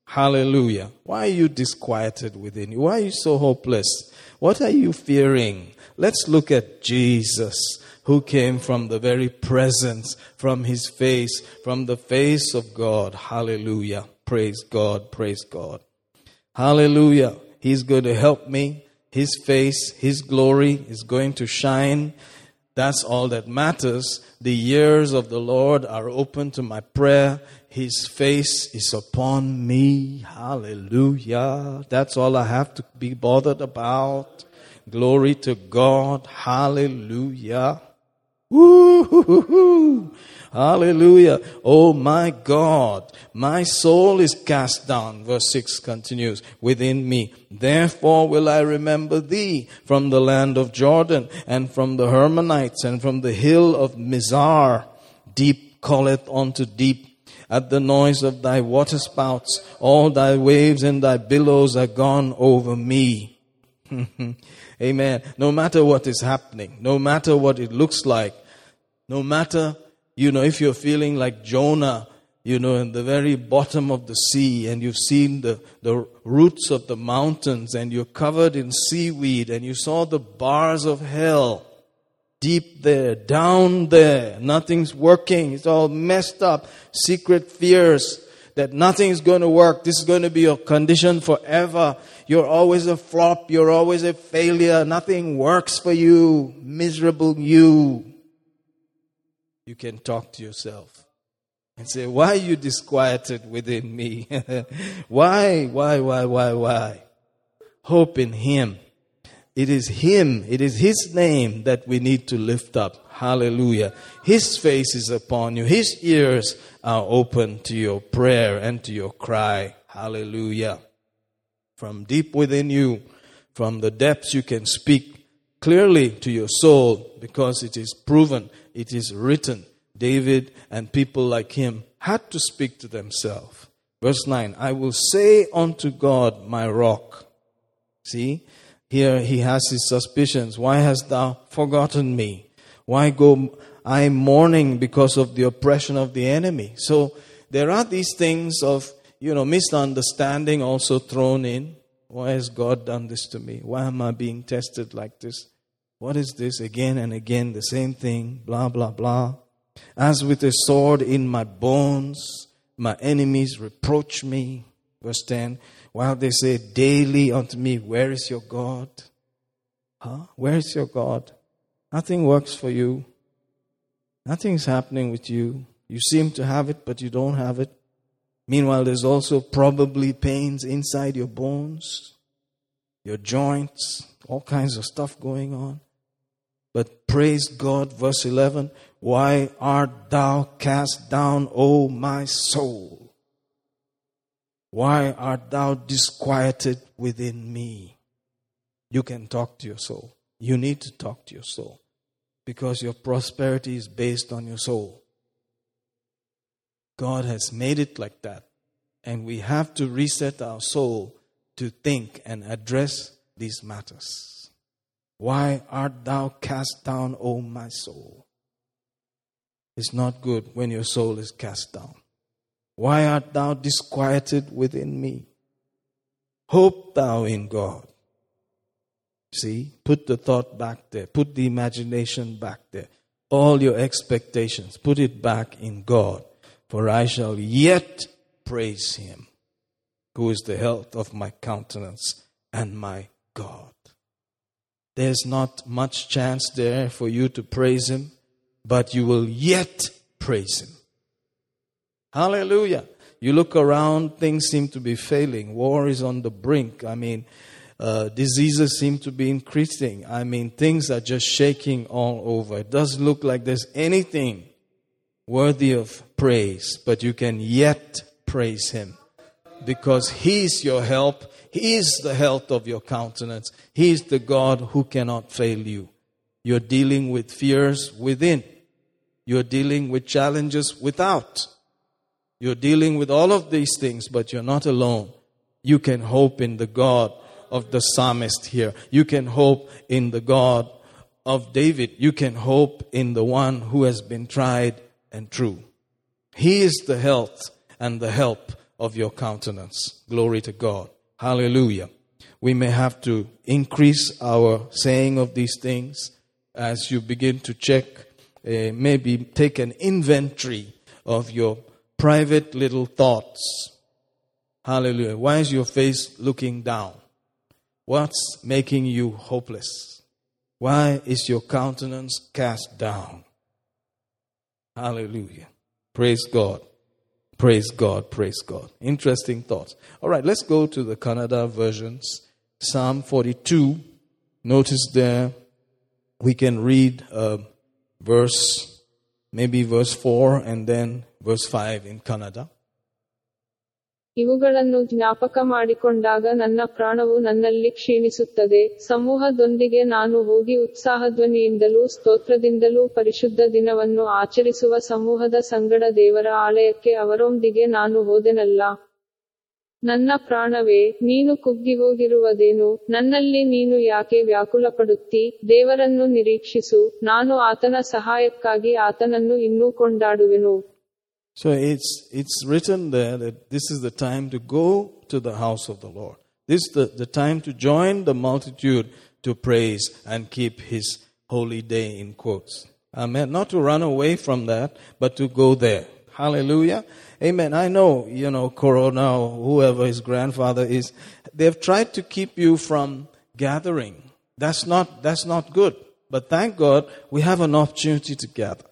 Hallelujah. Why are you disquieted within you? Why are you so hopeless? What are you fearing? Let's look at Jesus, who came from the very presence, from his face, from the face of God. Hallelujah. Praise God. Praise God. Hallelujah. He's going to help me. His face, His glory is going to shine. That's all that matters. The ears of the Lord are open to my prayer. His face is upon me. Hallelujah. That's all I have to be bothered about. Glory to God. Hallelujah. Woo! Hallelujah. Oh my God, my soul is cast down. Verse 6 continues, within me. Therefore will I remember thee from the land of Jordan and from the Hermonites and from the hill of Mizar. Deep calleth unto deep. At the noise of thy waterspouts, all thy waves and thy billows are gone over me. Amen. No matter what is happening, no matter what it looks like, no matter, you know, if you're feeling like Jonah, you know, in the very bottom of the sea and you've seen the, the roots of the mountains and you're covered in seaweed and you saw the bars of hell deep there, down there, nothing's working, it's all messed up, secret fears that nothing is going to work, this is going to be your condition forever. You're always a flop, you're always a failure, nothing works for you, miserable you you can talk to yourself and say, Why are you disquieted within me? why, why, why, why, why? Hope in Him. It is Him, it is His name that we need to lift up. Hallelujah. His face is upon you, His ears are open to your prayer and to your cry. Hallelujah. From deep within you, from the depths, you can speak clearly to your soul because it is proven it is written, David and people like him had to speak to themselves. Verse 9, I will say unto God, my rock. See, here he has his suspicions. Why hast thou forgotten me? Why go I mourning because of the oppression of the enemy? So there are these things of, you know, misunderstanding also thrown in. Why has God done this to me? Why am I being tested like this? What is this? Again and again, the same thing, blah, blah, blah. As with a sword in my bones, my enemies reproach me. Verse 10 While they say daily unto me, Where is your God? Huh? Where is your God? Nothing works for you. Nothing's happening with you. You seem to have it, but you don't have it. Meanwhile, there's also probably pains inside your bones, your joints, all kinds of stuff going on. But praise God, verse 11 Why art thou cast down, O my soul? Why art thou disquieted within me? You can talk to your soul. You need to talk to your soul because your prosperity is based on your soul. God has made it like that. And we have to reset our soul to think and address these matters. Why art thou cast down, O my soul? It's not good when your soul is cast down. Why art thou disquieted within me? Hope thou in God. See, put the thought back there, put the imagination back there, all your expectations, put it back in God. For I shall yet praise him, who is the health of my countenance and my God. There's not much chance there for you to praise him, but you will yet praise him. Hallelujah. You look around, things seem to be failing. War is on the brink. I mean, uh, diseases seem to be increasing. I mean, things are just shaking all over. It doesn't look like there's anything worthy of praise, but you can yet praise Him because He is your help. He is the health of your countenance. He is the God who cannot fail you. You're dealing with fears within. You're dealing with challenges without. You're dealing with all of these things, but you're not alone. You can hope in the God of the psalmist here. You can hope in the God of David. You can hope in the one who has been tried and true. He is the health and the help of your countenance. Glory to God. Hallelujah. We may have to increase our saying of these things as you begin to check, uh, maybe take an inventory of your private little thoughts. Hallelujah. Why is your face looking down? What's making you hopeless? Why is your countenance cast down? Hallelujah. Praise God. Praise God. Praise God. Interesting thoughts. All right, let's go to the Kannada versions. Psalm 42. Notice there we can read uh, verse, maybe verse 4 and then verse 5 in Kannada. ಇವುಗಳನ್ನು ಜ್ಞಾಪಕ ಮಾಡಿಕೊಂಡಾಗ ನನ್ನ ಪ್ರಾಣವು ನನ್ನಲ್ಲಿ ಕ್ಷೀಣಿಸುತ್ತದೆ. ಸಮೂಹದೊಂದಿಗೆ ನಾನು ಹೋಗಿ ಉತ್ಸಾಹಧ್ವನಿಯಿಂದಲೂ ಸ್ತೋತ್ರದಿಂದಲೂ ಪರಿಶುದ್ಧ ದಿನವನ್ನು ಆಚರಿಸುವ ಸಮೂಹದ ಸಂಗಡ ದೇವರ ಆಲಯಕ್ಕೆ ಅವರೊಂದಿಗೆ ನಾನು ಹೋದೆನಲ್ಲ. ನನ್ನ ಪ್ರಾಣವೇ, ನೀನು ಕುಗ್ಗಿಹೋಗಿರುವುದೇನು ನನ್ನಲ್ಲಿ ನೀನು ಯಾಕೆ ವ್ಯಾಕುಲಪಡುತ್ತಿ? ದೇವರನ್ನು ನಿರೀಕ್ಷಿಸು. ನಾನು ಆತನ ಸಹಾಯಕ್ಕಾಗಿ ಆತನನ್ನು ಇನ್ನೂ ಕೊಂಡಾಡುವೆನು. So it's, it's written there that this is the time to go to the house of the Lord. This is the, the time to join the multitude to praise and keep his holy day in quotes. Amen. Not to run away from that, but to go there. Hallelujah. Amen. I know, you know, Corona or whoever his grandfather is, they've tried to keep you from gathering. That's not, that's not good. But thank God we have an opportunity to gather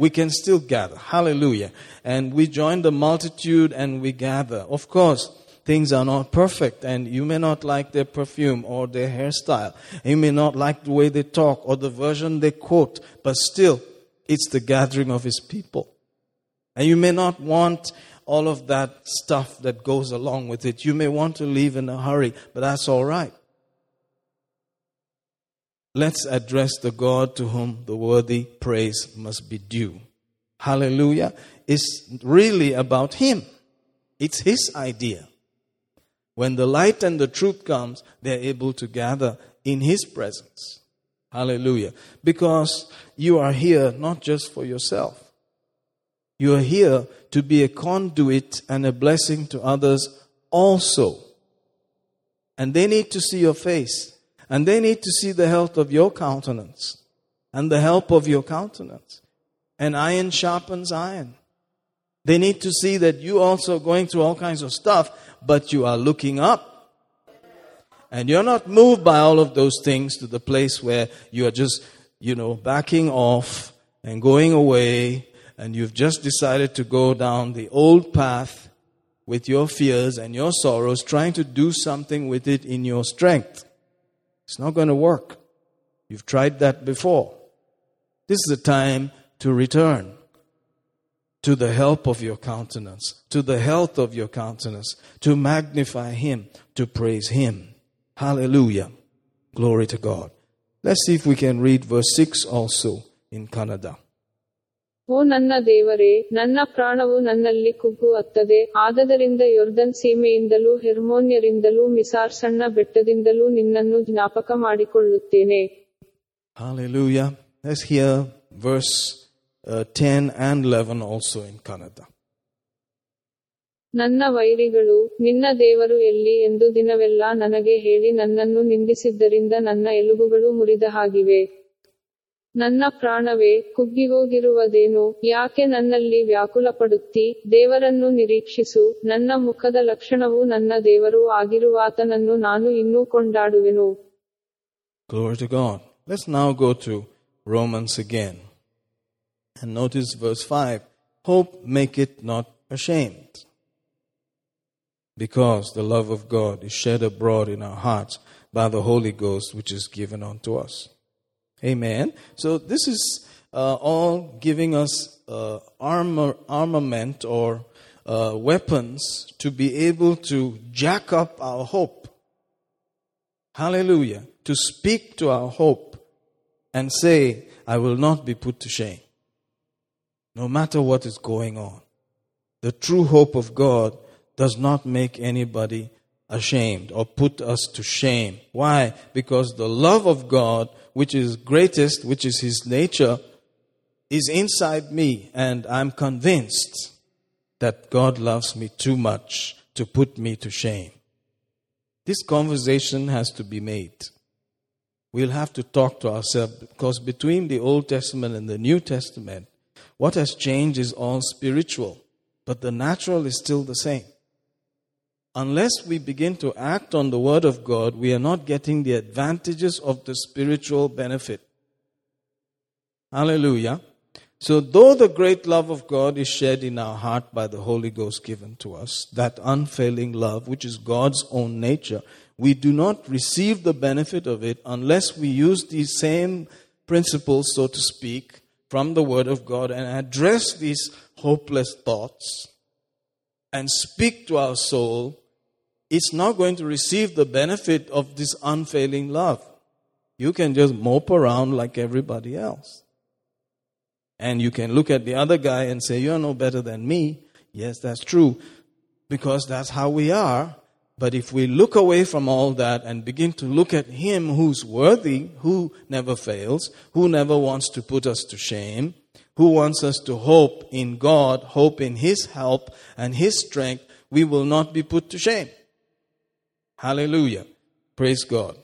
we can still gather. Hallelujah. And we join the multitude and we gather. Of course, things are not perfect and you may not like their perfume or their hairstyle. You may not like the way they talk or the version they quote, but still, it's the gathering of his people. And you may not want all of that stuff that goes along with it. You may want to leave in a hurry, but that's all right. Let's address the God to whom the worthy praise must be due. Hallelujah. It's really about Him. It's His idea. When the light and the truth comes, they're able to gather in His presence. Hallelujah. Because you are here not just for yourself. You are here to be a conduit and a blessing to others also. And they need to see your face. And they need to see the health of your countenance and the help of your countenance. And iron sharpens iron. They need to see that you also going through all kinds of stuff, but you are looking up. And you're not moved by all of those things to the place where you are just, you know, backing off and going away and you've just decided to go down the old path with your fears and your sorrows, trying to do something with it in your strength. It's not going to work. You've tried that before. This is the time to return to the help of your countenance, to the health of your countenance, to magnify Him, to praise Him. Hallelujah. Glory to God. Let's see if we can read verse 6 also in Kannada. ಓ ನನ್ನ ದೇವರೇ ನನ್ನ ಪ್ರಾಣವು ನನ್ನಲ್ಲಿ ಕುಗ್ಗುತ್ತದೆ ಆದದರಿಂದ ಯೊರ್ದನ್ ಸೀಮೆಯಿಂದಲೂ ಹೆರ್ಮೋನ್ಯರಿಂದಲೂ ಮಿಸಾರ್ ಸಣ್ಣ ಬೆಟ್ಟದಿಂದಲೂ ನಿನ್ನನ್ನು ಜ್ಞಾಪಕ ಮಾಡಿಕೊಳ್ಳುತ್ತೇನೆ Hallelujah. Let's hear verse uh, 10 and 11 also in Kannada. ನನ್ನ ವೈರಿಗಳು ನಿನ್ನ ದೇವರು ಎಲ್ಲಿ ಎಂದು ದಿನವೆಲ್ಲ ನನಗೆ ಹೇಳಿ ನನ್ನನ್ನು ನಿಂದಿಸಿದ್ದರಿಂದ ನನ್ನ ಎಲುಬುಗಳು ಮುರಿದ ಹಾಗಿವೆ ನನ್ನ ಪ್ರಾಣವೇ ಕುಗ್ಗಿಹೋಗಿರುವುದೇನು ಯಾಕೆ ನನ್ನಲ್ಲಿ ವ್ಯಾಕುಲಪಡುತ್ತಿ ದೇವರನ್ನು ನಿರೀಕ್ಷಿಸು ನನ್ನ ಮುಖದ ಲಕ್ಷಣವು ನನ್ನ ದೇವರು ಆಗಿರುವಾತನನ್ನು ನಾನು ಇನ್ನೂ ಕೊಂಡಾಡುವೆನು. And notice verse 5. Hope make it not ashamed. Because the love of God is shed abroad in our hearts by the Holy Ghost which is given unto us. Amen. So this is uh, all giving us uh, armor, armament or uh, weapons to be able to jack up our hope. Hallelujah. To speak to our hope and say, I will not be put to shame. No matter what is going on. The true hope of God does not make anybody ashamed or put us to shame. Why? Because the love of God, which is greatest, which is His nature, is inside me, and I'm convinced that God loves me too much to put me to shame. This conversation has to be made. We'll have to talk to ourselves because between the Old Testament and the New Testament, what has changed is all spiritual, but the natural is still the same. Unless we begin to act on the Word of God, we are not getting the advantages of the spiritual benefit. Hallelujah. So, though the great love of God is shed in our heart by the Holy Ghost given to us, that unfailing love, which is God's own nature, we do not receive the benefit of it unless we use these same principles, so to speak, from the Word of God and address these hopeless thoughts and speak to our soul. It's not going to receive the benefit of this unfailing love. You can just mope around like everybody else. And you can look at the other guy and say, You're no better than me. Yes, that's true, because that's how we are. But if we look away from all that and begin to look at Him who's worthy, who never fails, who never wants to put us to shame, who wants us to hope in God, hope in His help and His strength, we will not be put to shame. Hallelujah. Praise God.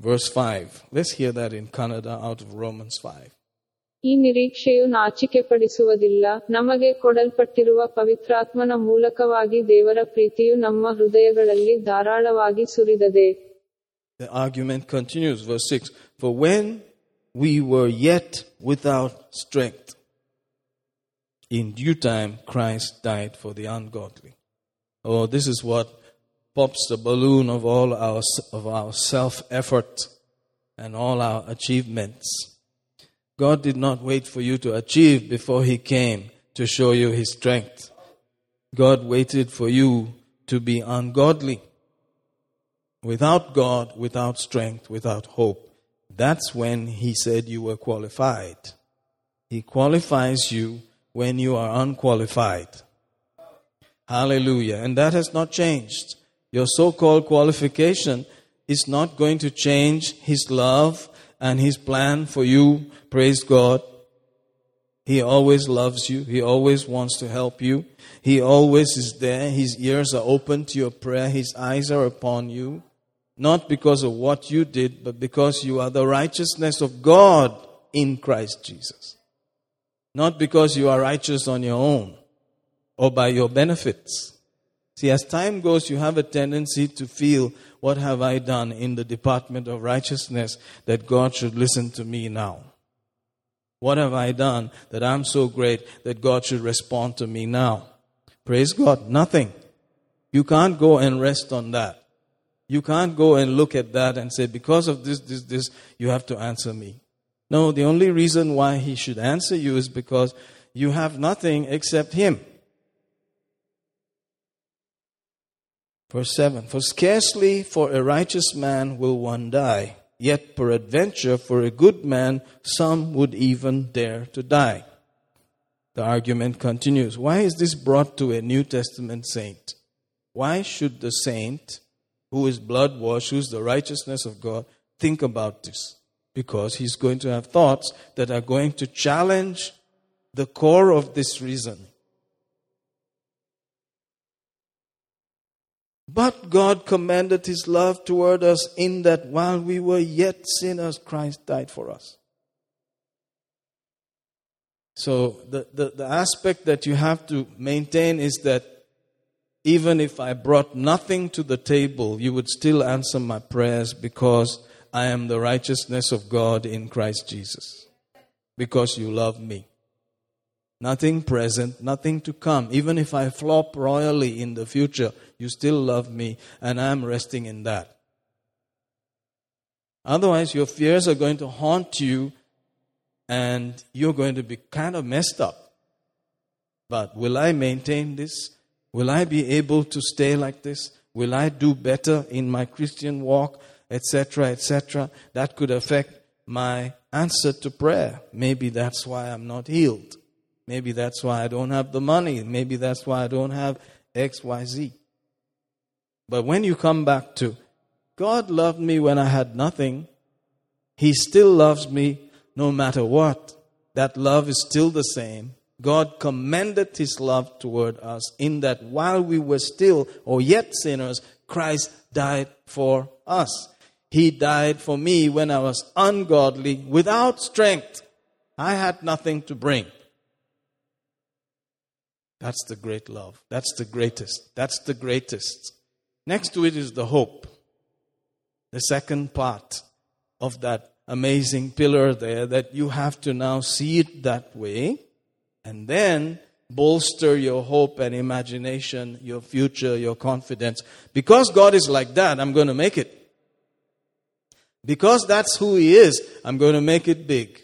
Verse 5. Let's hear that in Kannada out of Romans 5. ಈ ನಿರೀಕ್ಷೆಯು ನಾಚಿಕೆಪಡಿಸುವುದಿಲ್ಲ ನಮಗೆ ಕೊಡಲ್ಪಟ್ಟಿರುವ ಪವಿತ್ರಾತ್ಮನ ಮೂಲಕವಾಗಿ ದೇವರ ಪ್ರೀತಿಯು ನಮ್ಮ ಹೃದಯಗಳಲ್ಲಿ ಧಾರಾಳವಾಗಿ ಸುರಿದದೆ The argument continues, verse 6 For when we were yet without strength, in due time Christ died for the ungodly. Oh, this is what pops the balloon of all our, of our self effort and all our achievements. God did not wait for you to achieve before He came to show you His strength. God waited for you to be ungodly. Without God, without strength, without hope. That's when He said you were qualified. He qualifies you when you are unqualified. Hallelujah. And that has not changed. Your so called qualification is not going to change His love and His plan for you. Praise God. He always loves you. He always wants to help you. He always is there. His ears are open to your prayer. His eyes are upon you. Not because of what you did, but because you are the righteousness of God in Christ Jesus. not because you are righteous on your own or by your benefits. See, as time goes, you have a tendency to feel, what have I done in the department of righteousness that God should listen to me now? What have I done that I'm so great that God should respond to me now? Praise God, nothing. You can't go and rest on that. You can't go and look at that and say, because of this, this, this, you have to answer me. No, the only reason why he should answer you is because you have nothing except him. Verse 7 For scarcely for a righteous man will one die, yet peradventure for a good man some would even dare to die. The argument continues. Why is this brought to a New Testament saint? Why should the saint, who is blood washed, who is the righteousness of God, think about this? Because he's going to have thoughts that are going to challenge the core of this reason. But God commanded his love toward us in that while we were yet sinners, Christ died for us. So, the, the, the, aspect that you have to maintain is that even if I brought nothing to the table, you would still answer my prayers because I am the righteousness of God in Christ Jesus. Because you love me. Nothing present, nothing to come. Even if I flop royally in the future, you still love me, and I'm resting in that. Otherwise, your fears are going to haunt you, and you're going to be kind of messed up. But will I maintain this? Will I be able to stay like this? Will I do better in my Christian walk, etc., etc.? That could affect my answer to prayer. Maybe that's why I'm not healed. Maybe that's why I don't have the money. Maybe that's why I don't have X, Y, Z. But when you come back to God loved me when I had nothing, He still loves me no matter what. That love is still the same. God commended His love toward us in that while we were still or yet sinners, Christ died for us. He died for me when I was ungodly, without strength. I had nothing to bring. That's the great love. That's the greatest. That's the greatest. Next to it is the hope. The second part of that amazing pillar there that you have to now see it that way and then bolster your hope and imagination, your future, your confidence. Because God is like that, I'm going to make it. Because that's who He is, I'm going to make it big.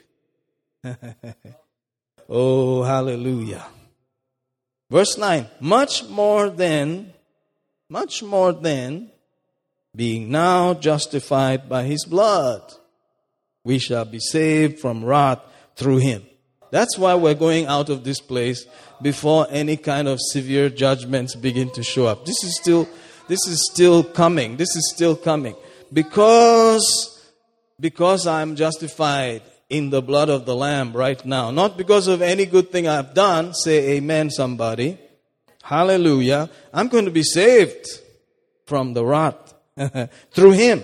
oh, hallelujah. Verse 9, much more than, much more than being now justified by his blood, we shall be saved from wrath through him. That's why we're going out of this place before any kind of severe judgments begin to show up. This is still, this is still coming. This is still coming. Because, because I'm justified in the blood of the Lamb right now. Not because of any good thing I've done. Say amen, somebody. Hallelujah. I'm going to be saved from the wrath through Him,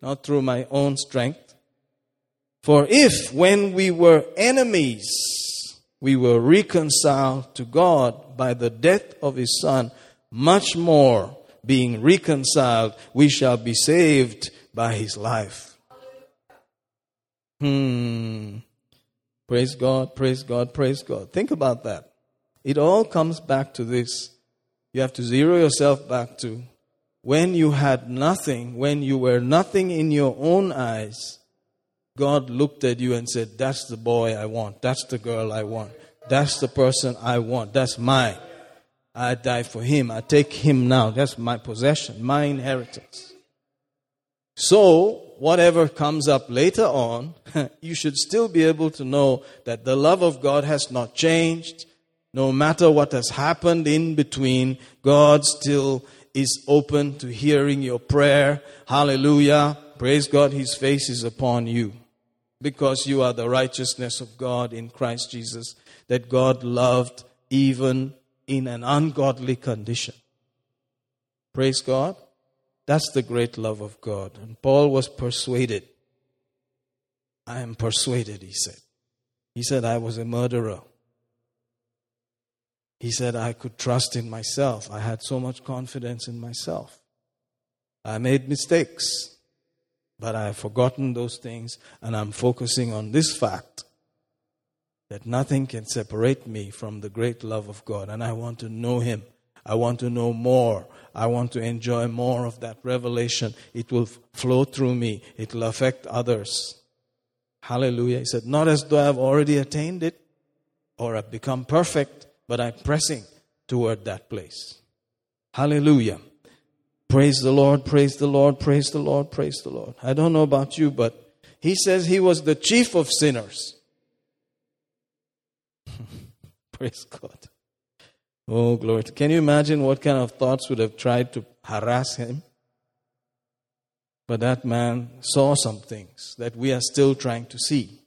not through my own strength. For if when we were enemies, we were reconciled to God by the death of His Son, much more being reconciled, we shall be saved by His life. Hmm. Praise God, praise God, praise God. Think about that. It all comes back to this. You have to zero yourself back to when you had nothing, when you were nothing in your own eyes, God looked at you and said, That's the boy I want. That's the girl I want. That's the person I want. That's mine. I die for him. I take him now. That's my possession, my inheritance. So, whatever comes up later on, you should still be able to know that the love of God has not changed. No matter what has happened in between, God still is open to hearing your prayer. Hallelujah. Praise God, His face is upon you because you are the righteousness of God in Christ Jesus that God loved even in an ungodly condition. Praise God. That's the great love of God. And Paul was persuaded. I am persuaded, he said. He said, I was a murderer. He said, I could trust in myself. I had so much confidence in myself. I made mistakes, but I have forgotten those things and I'm focusing on this fact that nothing can separate me from the great love of God. And I want to know Him. I want to know more. I want to enjoy more of that revelation. It will flow through me, it will affect others. Hallelujah. He said, Not as though I've already attained it or have become perfect, but I'm pressing toward that place. Hallelujah. Praise the Lord, praise the Lord, praise the Lord, praise the Lord. I don't know about you, but he says he was the chief of sinners. praise God. Oh, glory. Can you imagine what kind of thoughts would have tried to harass him? But that man saw some things that we are still trying to see.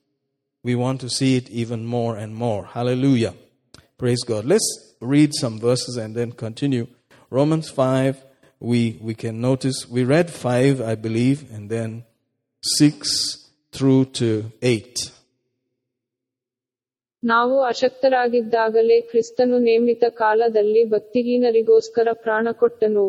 We want to see it even more and more. Hallelujah. Praise God. Let's read some verses and then continue. Romans 5, we, we can notice, we read 5, I believe, and then 6 through to 8. ನಾವು ಅಶಕ್ತರಾಗಿದ್ದಾಗಲೇ ಕ್ರಿಸ್ತನು ನೇಮಿತ ಕಾಲದಲ್ಲಿ ಭಕ್ತಿಹೀನರಿಗೋಸ್ಕರ ಪ್ರಾಣ ಕೊಟ್ಟನು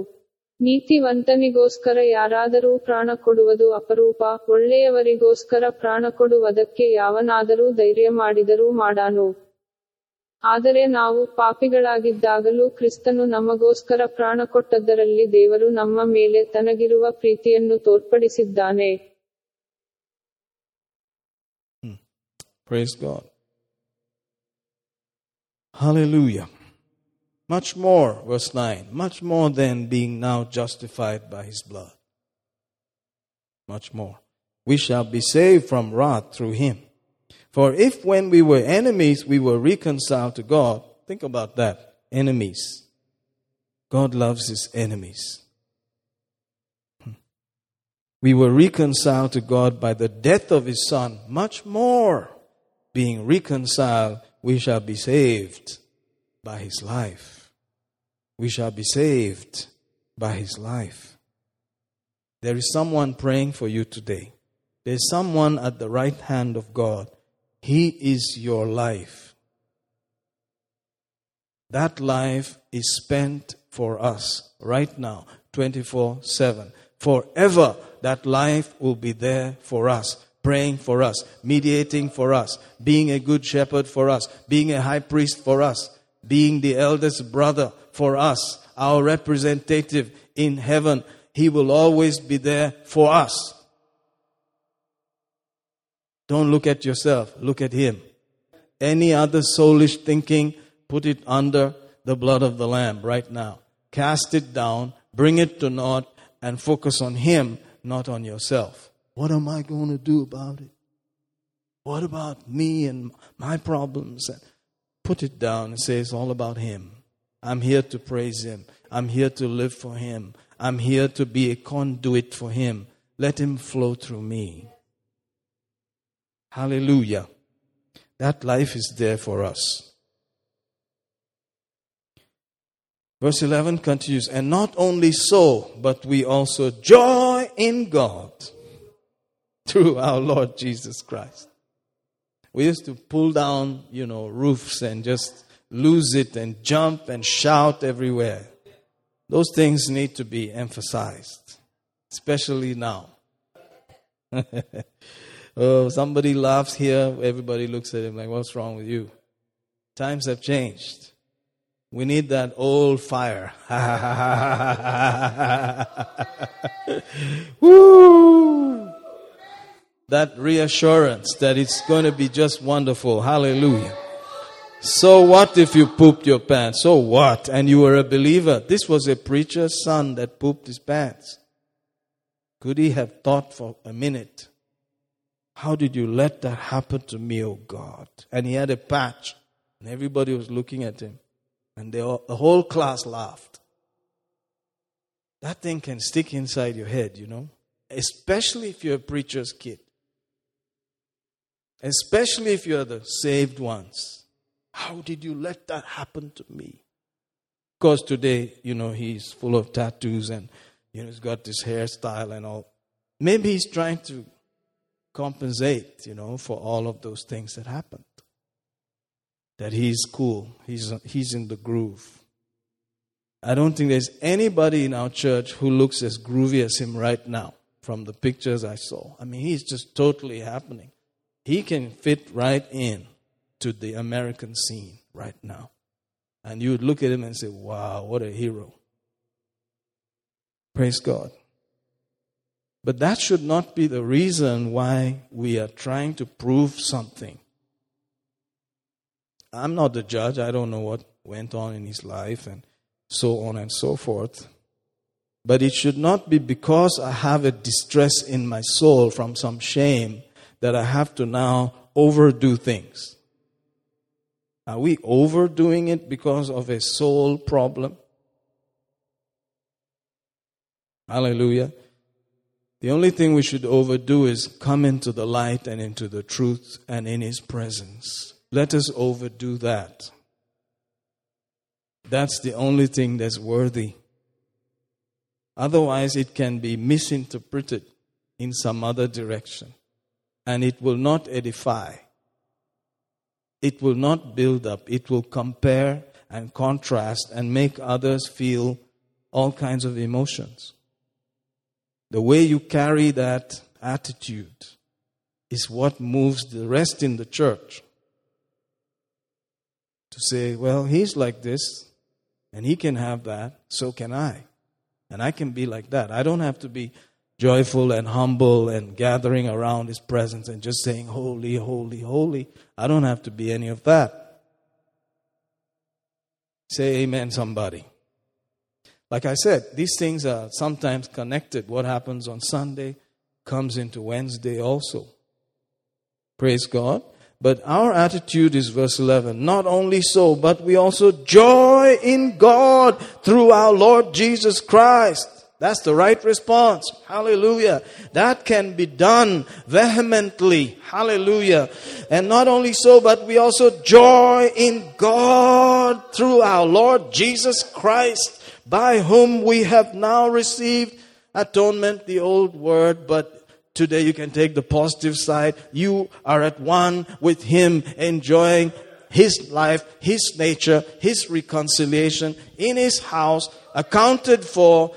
ನೀತಿವಂತನಿಗೋಸ್ಕರ ಯಾರಾದರೂ ಪ್ರಾಣ ಕೊಡುವುದು ಅಪರೂಪ ಒಳ್ಳೆಯವರಿಗೋಸ್ಕರ ಪ್ರಾಣ ಕೊಡುವುದಕ್ಕೆ ಯಾವನಾದರೂ ಧೈರ್ಯ ಮಾಡಿದರೂ ಮಾಡಾನು ಆದರೆ ನಾವು ಪಾಪಿಗಳಾಗಿದ್ದಾಗಲೂ ಕ್ರಿಸ್ತನು ನಮಗೋಸ್ಕರ ಪ್ರಾಣ ಕೊಟ್ಟದ್ದರಲ್ಲಿ ದೇವರು ನಮ್ಮ ಮೇಲೆ ತನಗಿರುವ ಪ್ರೀತಿಯನ್ನು ತೋರ್ಪಡಿಸಿದ್ದಾನೆ Praise God. Hallelujah. Much more, verse 9, much more than being now justified by his blood. Much more. We shall be saved from wrath through him. For if when we were enemies we were reconciled to God, think about that. Enemies. God loves his enemies. We were reconciled to God by the death of his son. Much more, being reconciled, we shall be saved by his life. We shall be saved by his life. There is someone praying for you today. There's someone at the right hand of God. He is your life. That life is spent for us right now, 24 7. Forever, that life will be there for us, praying for us, mediating for us, being a good shepherd for us, being a high priest for us, being the eldest brother for us, our representative in heaven. He will always be there for us. Don't look at yourself, look at Him. Any other soulish thinking, put it under the blood of the Lamb right now. Cast it down, bring it to naught, and focus on Him, not on yourself. What am I going to do about it? What about me and my problems? Put it down and say it's all about Him. I'm here to praise Him. I'm here to live for Him. I'm here to be a conduit for Him. Let Him flow through me. Hallelujah. That life is there for us. Verse 11 continues, and not only so, but we also joy in God through our Lord Jesus Christ. We used to pull down, you know, roofs and just lose it and jump and shout everywhere. Those things need to be emphasized, especially now. oh, somebody laughs here, everybody looks at him like, what's wrong with you? Times have changed. We need that old fire. Woo! That reassurance that it's going to be just wonderful. Hallelujah. So what if you pooped your pants? So what? And you were a believer. This was a preacher's son that pooped his pants. Could he have thought for a minute? How did you let that happen to me, oh God? And he had a patch, and everybody was looking at him. And all, the whole class laughed. That thing can stick inside your head, you know, especially if you're a preacher's kid. Especially if you're the saved ones. How did you let that happen to me? Because today, you know, he's full of tattoos and, you know, he's got this hairstyle and all. Maybe he's trying to compensate, you know, for all of those things that happened. that he's cool, he's, he's in the groove. I don't think there's anybody in our church who looks as groovy as him right now from the pictures I saw. I mean, he's just totally happening. He can fit right in to the American scene right now. And you would look at him and say, wow, what a hero. Praise God. But that should not be the reason why we are trying to prove something. I'm not the judge. I don't know what went on in his life and so on and so forth. But it should not be because I have a distress in my soul from some shame that I have to now overdo things. Are we overdoing it because of a soul problem? Hallelujah. The only thing we should overdo is come into the light and into the truth and in His presence. Let us overdo that. That's the only thing that's worthy. Otherwise, it can be misinterpreted in some other direction. And it will not edify. It will not build up. It will compare and contrast and make others feel all kinds of emotions. The way you carry that attitude is what moves the rest in the church to say, well, he's like this, and he can have that, so can I. And I can be like that. I don't have to be joyful and humble and gathering around his presence and just saying, Holy, holy, holy. I don't have to be any of that. Say amen, somebody. Like I said, these things are sometimes connected. What happens on Sunday comes into Wednesday also. Praise God. But our attitude is verse 11. Not only so, but we also joy in God through our Lord Jesus Christ. That's the right response. Hallelujah. That can be done vehemently. Hallelujah. And not only so, but we also joy in God through our Lord Jesus Christ, by whom we have now received atonement, the old word, but Today you can take the positive side. You are at one with Him, enjoying His life, His nature, His reconciliation in His house, accounted for.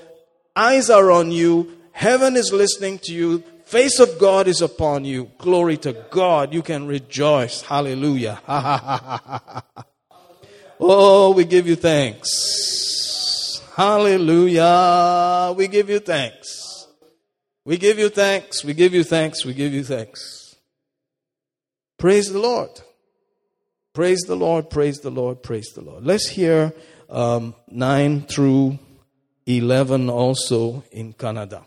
Eyes are on you. Heaven is listening to you. Face of God is upon you. Glory to God. You can rejoice. Hallelujah. oh, we give you thanks. Hallelujah. We give you thanks. We give you thanks. We give you thanks. We give you thanks. Praise the Lord. Praise the Lord. Praise the Lord. Praise the Lord. Let's hear um, 9 through 11 also in Kannada.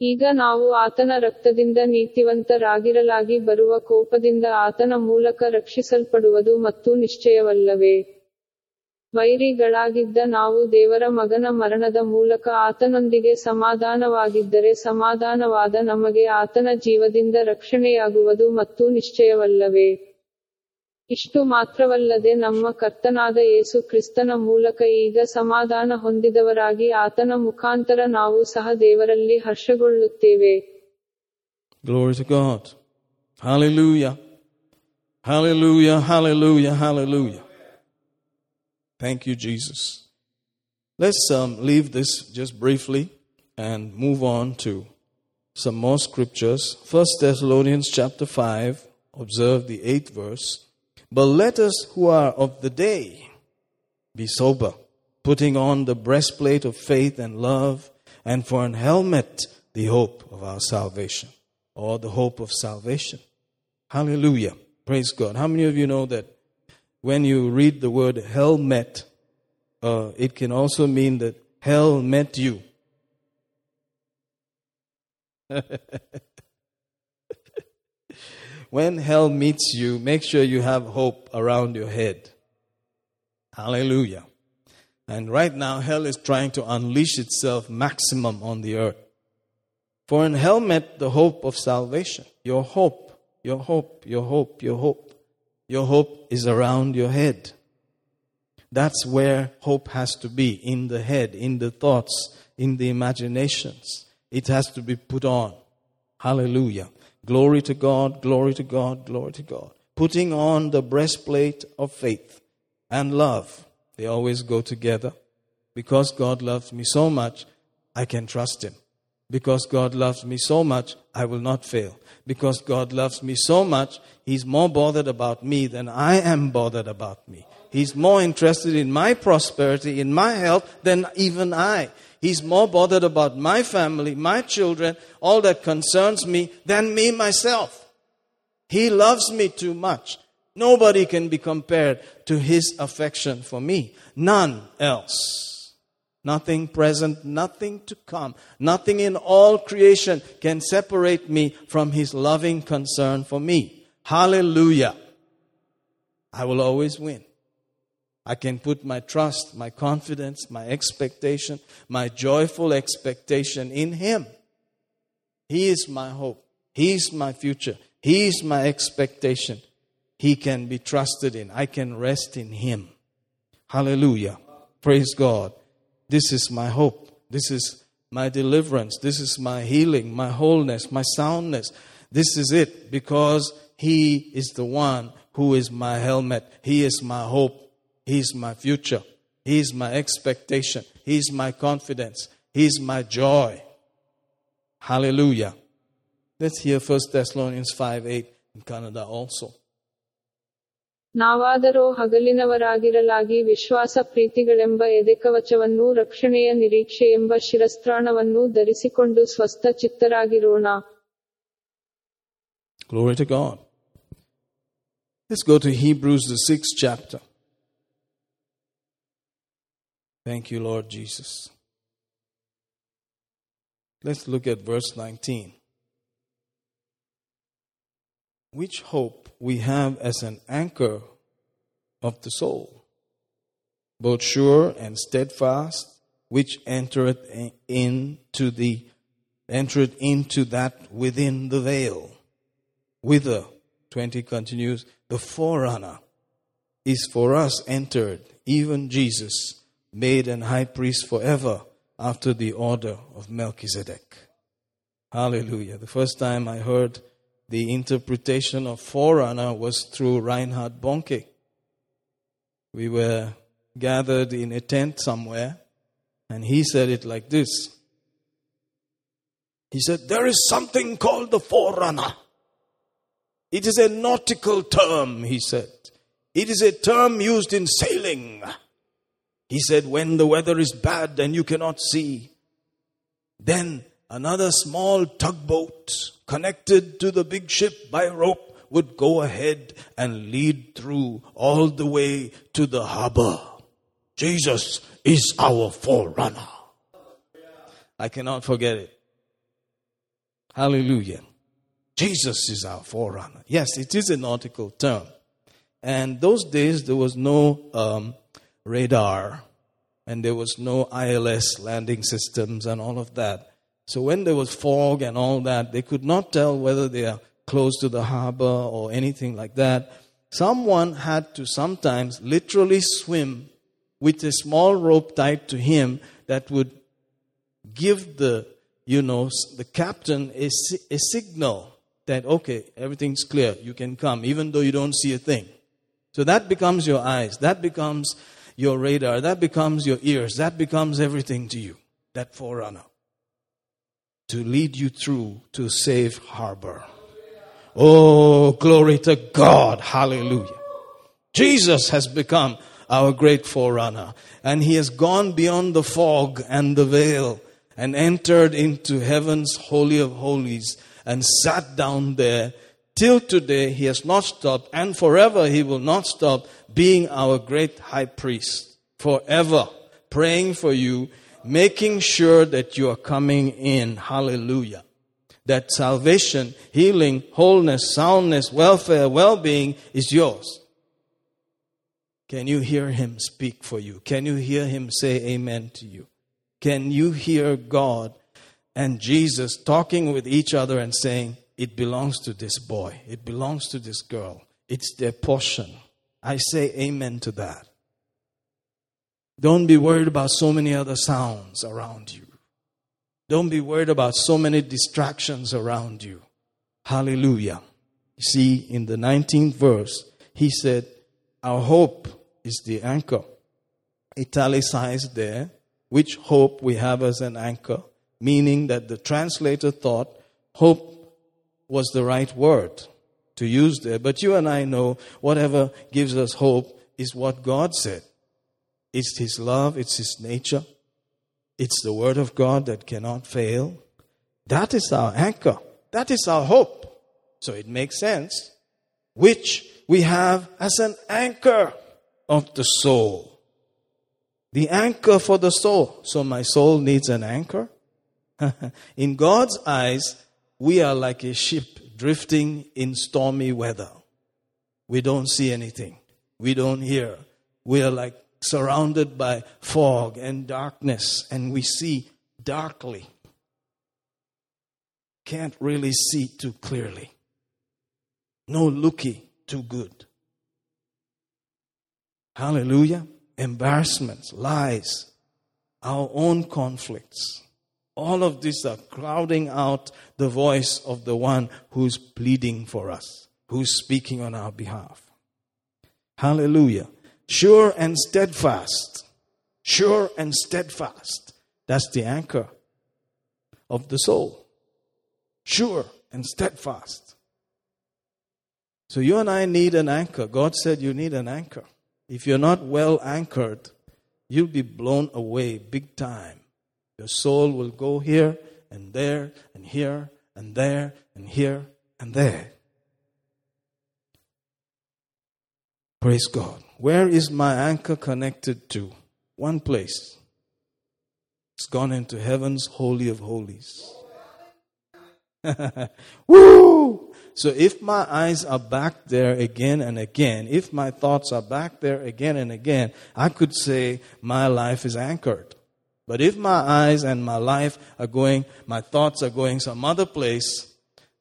ಈಗ ನಾವು ಆತನ ರಕ್ತದಿಂದ ನೀತಿವಂತರಾಗಿರಲಾಗಿ ಬರುವ ಕೋಪದಿಂದ ಆತನ ಮೂಲಕ ರಕ್ಷಿಸಲ್ಪಡುವುದು ಮತ್ತು ನಿಶ್ಚಯವಲ್ಲವೇ ವೈರಿಗಳಾಗಿದ್ದ ನಾವು ದೇವರ ಮಗನ ಮರಣದ ಮೂಲಕ ಆತನೊಂದಿಗೆ ಸಮಾಧಾನವಾಗಿದ್ದರೆ ಸಮಾಧಾನವಾದ ನಮಗೆ ಆತನ ಜೀವದಿಂದ ರಕ್ಷಣೆಯಾಗುವುದು ಮತ್ತು ನಿಶ್ಚಯವಲ್ಲವೇ ಇಷ್ಟು ಮಾತ್ರವಲ್ಲದೆ ನಮ್ಮ ಕರ್ತನಾದ ಯೇಸು ಕ್ರಿಸ್ತನ ಮೂಲಕ ಈಗ ಸಮಾಧಾನ ಹೊಂದಿದವರಾಗಿ ಆತನ ಮುಖಾಂತರ ನಾವು ಸಹ ದೇವರಲ್ಲಿ ಹರ್ಷಗೊಳ್ಳುತ್ತೇವೆ Glory to God. Hallelujah. Hallelujah. Hallelujah. Hallelujah. Thank you, Jesus. Let's um, leave this just briefly and move on to some more scriptures. First Thessalonians chapter 5, observe the eighth verse. But let us who are of the day be sober, putting on the breastplate of faith and love, and for an helmet, the hope of our salvation, or the hope of salvation. Hallelujah. Praise God. How many of you know that when you read the word hell met, uh, it can also mean that hell met you. when hell meets you, make sure you have hope around your head. Hallelujah. And right now, hell is trying to unleash itself maximum on the earth. For in hell met the hope of salvation. Your hope, your hope, your hope, your hope. Your hope is around your head. That's where hope has to be in the head, in the thoughts, in the imaginations. It has to be put on. Hallelujah. Glory to God, glory to God, glory to God. putting on the breastplate of faith and love. They always go together. Because God loves me so much, I can trust Him. Because God loves me so much, I will not fail. Because God loves me so much, He's more bothered about me than I am bothered about me. He's more interested in my prosperity, in my health, than even I. He's more bothered about my family, my children, all that concerns me, than me myself. He loves me too much. Nobody can be compared to His affection for me. None else. Nothing present, nothing to come, nothing in all creation can separate me from His loving concern for me. Hallelujah. I will always win. I can put my trust, my confidence, my expectation, my joyful expectation in Him. He is my hope. He is my future. He is my expectation. He can be trusted in. I can rest in Him. Hallelujah. Praise God. This is my hope. This is my deliverance. This is my healing, my wholeness, my soundness. This is it because He is the one who is my helmet. He is my hope. He is my future. He is my expectation. He is my confidence. He is my joy. Hallelujah. Let's hear 1 Thessalonians 5 8 in Kannada also. ನಾವಾದರೋ ಹಗಲಿನವರಾಗಿರಲಾಗಿ ವಿಶ್ವಾಸ ಪ್ರೀತಿಗಳೆಂಬ ಎದೆಕವಚವನ್ನೂ ರಕ್ಷಣೆಯ ನಿರೀಕ್ಷೆಯೆಂಬ ಶಿರಸ್ತ್ರಾಣವನ್ನೂ ಧರಿಸಿಕೊಂಡು ಸ್ವಸ್ಥ ಚಿತ್ತರಾಗಿರೋಣ Glory to God. Let's go to Hebrews, the sixth chapter. Thank you, Lord Jesus. Let's look at verse 19. Which hope we have as an anchor of the soul, both sure and steadfast, which entereth into the entered into that within the veil, whither 20 continues, the forerunner is for us entered, even Jesus, made an high priest forever after the order of Melchizedek. Hallelujah. The first time I heard the interpretation of forerunner was through Reinhard Bonnke. We were gathered in a tent somewhere, and he said it like this. He said, There is something called the forerunner. It is a nautical term, he said. It is a term used in sailing. He said, When the weather is bad and you cannot see, then another small tugboat connected to the big ship by rope would go ahead and lead through all the way to the harbor. Jesus is our forerunner. I cannot forget it. Hallelujah. Jesus is our forerunner. Yes, it is a nautical term. And those days there was no um, radar and there was no ILS landing systems and all of that. So when there was fog and all that, they could not tell whether they are close to the harbor or anything like that. Someone had to sometimes literally swim with a small rope tied to him that would give the, you know, the captain a, a signal that, okay, everything's clear, you can come, even though you don't see a thing. So that becomes your eyes, that becomes your radar, that becomes your ears, that becomes everything to you, that forerunner to lead you through to safe harbor. Oh, glory to God. Hallelujah. Jesus has become our great forerunner and he has gone beyond the fog and the veil and entered into heaven's holy of holies and sat down there till today he has not stopped and forever he will not stop being our great high priest forever praying for you making sure that you are coming in. Hallelujah. That salvation, healing, wholeness, soundness, welfare, well being is yours. Can you hear him speak for you? Can you hear him say amen to you? Can you hear God and Jesus talking with each other and saying, It belongs to this boy, it belongs to this girl, it's their portion? I say amen to that. Don't be worried about so many other sounds around you. Don't be worried about so many distractions around you. Hallelujah. You see, in the 19th verse, he said, Our hope is the anchor. Italicized there, which hope we have as an anchor, meaning that the translator thought hope was the right word to use there. But you and I know whatever gives us hope is what God said. It's His love, it's His nature, it's the Word of God that cannot fail. That is our anchor, that is our hope. So it makes sense, which we have as an anchor of the soul. The anchor for the soul. So my soul needs an anchor. in God's eyes, we are like a ship drifting in stormy weather. We don't see anything. We don't hear. We are like surrounded by fog and darkness, and we see darkly. Can't really see too clearly. No looky too good. Hallelujah. Embarrassments, lies, our own conflicts. All of these are crowding out the voice of the one who's pleading for us, who's speaking on our behalf. Hallelujah. Sure and steadfast. Sure and steadfast. That's the anchor of the soul. Sure and steadfast. So you and I need an anchor. God said you need an anchor. If you're not well anchored, you'll be blown away big time. Your soul will go here and there and here and there and here and there. Praise God. Where is my anchor connected to? One place. It's gone into heaven's holy of holies. Woo! So if my eyes are back there again and again, if my thoughts are back there again and again, I could say my life is anchored. But if my eyes and my life are going, my thoughts are going some other place,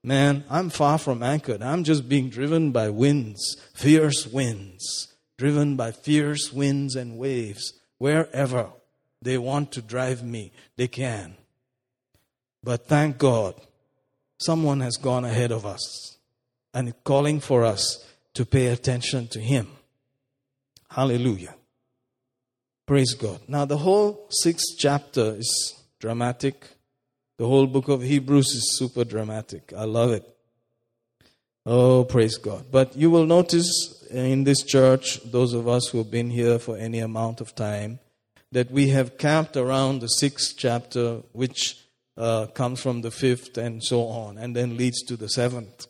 man, I'm far from anchored. I'm just being driven by winds, fierce winds, driven by fierce winds and waves. Wherever they want to drive me, they can. But thank God Someone has gone ahead of us and calling for us to pay attention to Him. Hallelujah. Praise God. Now, the whole sixth chapter is dramatic. The whole book of Hebrews is super dramatic. I love it. Oh, praise God. But you will notice in this church, those of us who have been here for any amount of time, that we have camped around the sixth chapter, which uh, comes from the fifth and so on, and then leads to the seventh,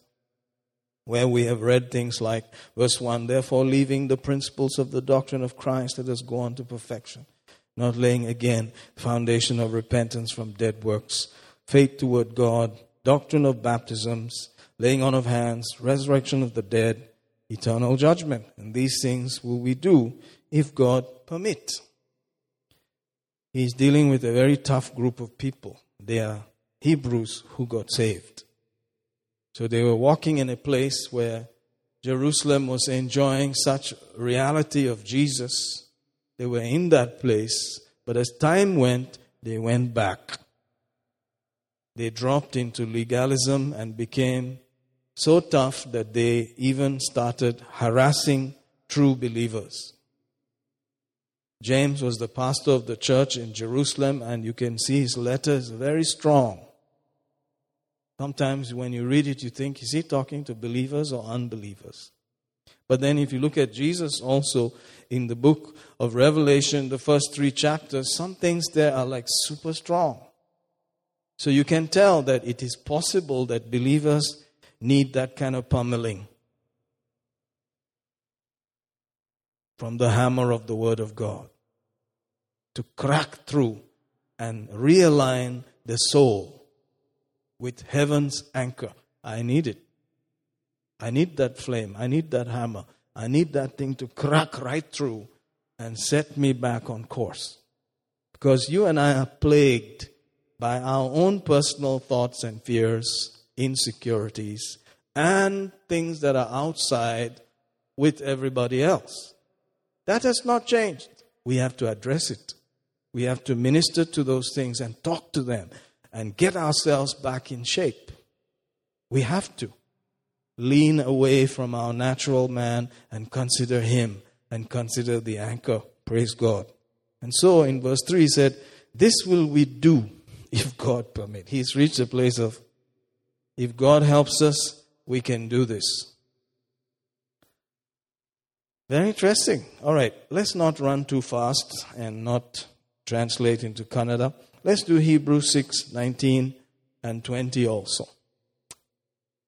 where we have read things like verse 1 Therefore, leaving the principles of the doctrine of Christ, let us go on to perfection, not laying again the foundation of repentance from dead works, faith toward God, doctrine of baptisms, laying on of hands, resurrection of the dead, eternal judgment. And these things will we do if God permit. He's dealing with a very tough group of people they are Hebrews who got saved. So they were walking in a place where Jerusalem was enjoying such reality of Jesus. They were in that place, but as time went, they went back. They dropped into legalism and became so tough that they even started harassing true believers. James was the pastor of the church in Jerusalem, and you can see his letters very strong. Sometimes when you read it, you think, is he talking to believers or unbelievers? But then if you look at Jesus also in the book of Revelation, the first three chapters, some things there are like super strong. So you can tell that it is possible that believers need that kind of pummeling. from the hammer of the Word of God to crack through and realign the soul with heaven's anchor. I need it. I need that flame. I need that hammer. I need that thing to crack right through and set me back on course. Because you and I are plagued by our own personal thoughts and fears, insecurities, and things that are outside with everybody else. That has not changed. We have to address it. We have to minister to those things and talk to them and get ourselves back in shape. We have to. lean away from our natural man and consider him and consider the anchor. Praise God. And so in verse 3 he said, This will we do if God permit. He's reached a place of if God helps us, we can do this. Very interesting. All right, let's not run too fast and not translate into Kannada. Let's do Hebrews 6 19 and 20 also.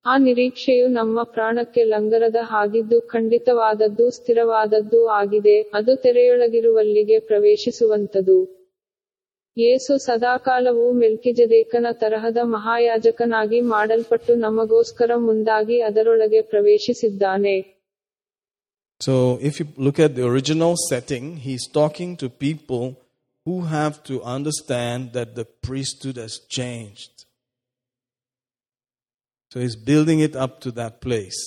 ಆ ನಿರೀಕ್ಷೆಯು ನಮ್ಮ ಪ್ರಾಣಕ್ಕೆ ಲಂಗರದ ಹಾಗಿದ್ದು ಖಂಡಿತವಾದದ್ದು ಸ್ಥಿರವಾದದ್ದೂ ಆಗಿದೆ ಅದು ತೆರೆಯೊಳಗಿರುವಲ್ಲಿಗೆ ಪ್ರವೇಶಿಸುವಂತದು ಯೇಸು ಸದಾಕಾಲವೂ ಮೆಲ್ಕಿಜದೇಕನ ತರಹದ ಮಹಾಯಾಜಕನಾಗಿ ಮಾಡಲ್ಪಟ್ಟು ನಮಗೋಸ್ಕರ ಮುಂದಾಗಿ ಅದರೊಳಗೆ ಪ್ರವೇಶಿಸಿದ್ದಾನೆ So, if you look at the original setting, he's talking to people who have to understand that the priesthood has changed. So, he's building it up to that place.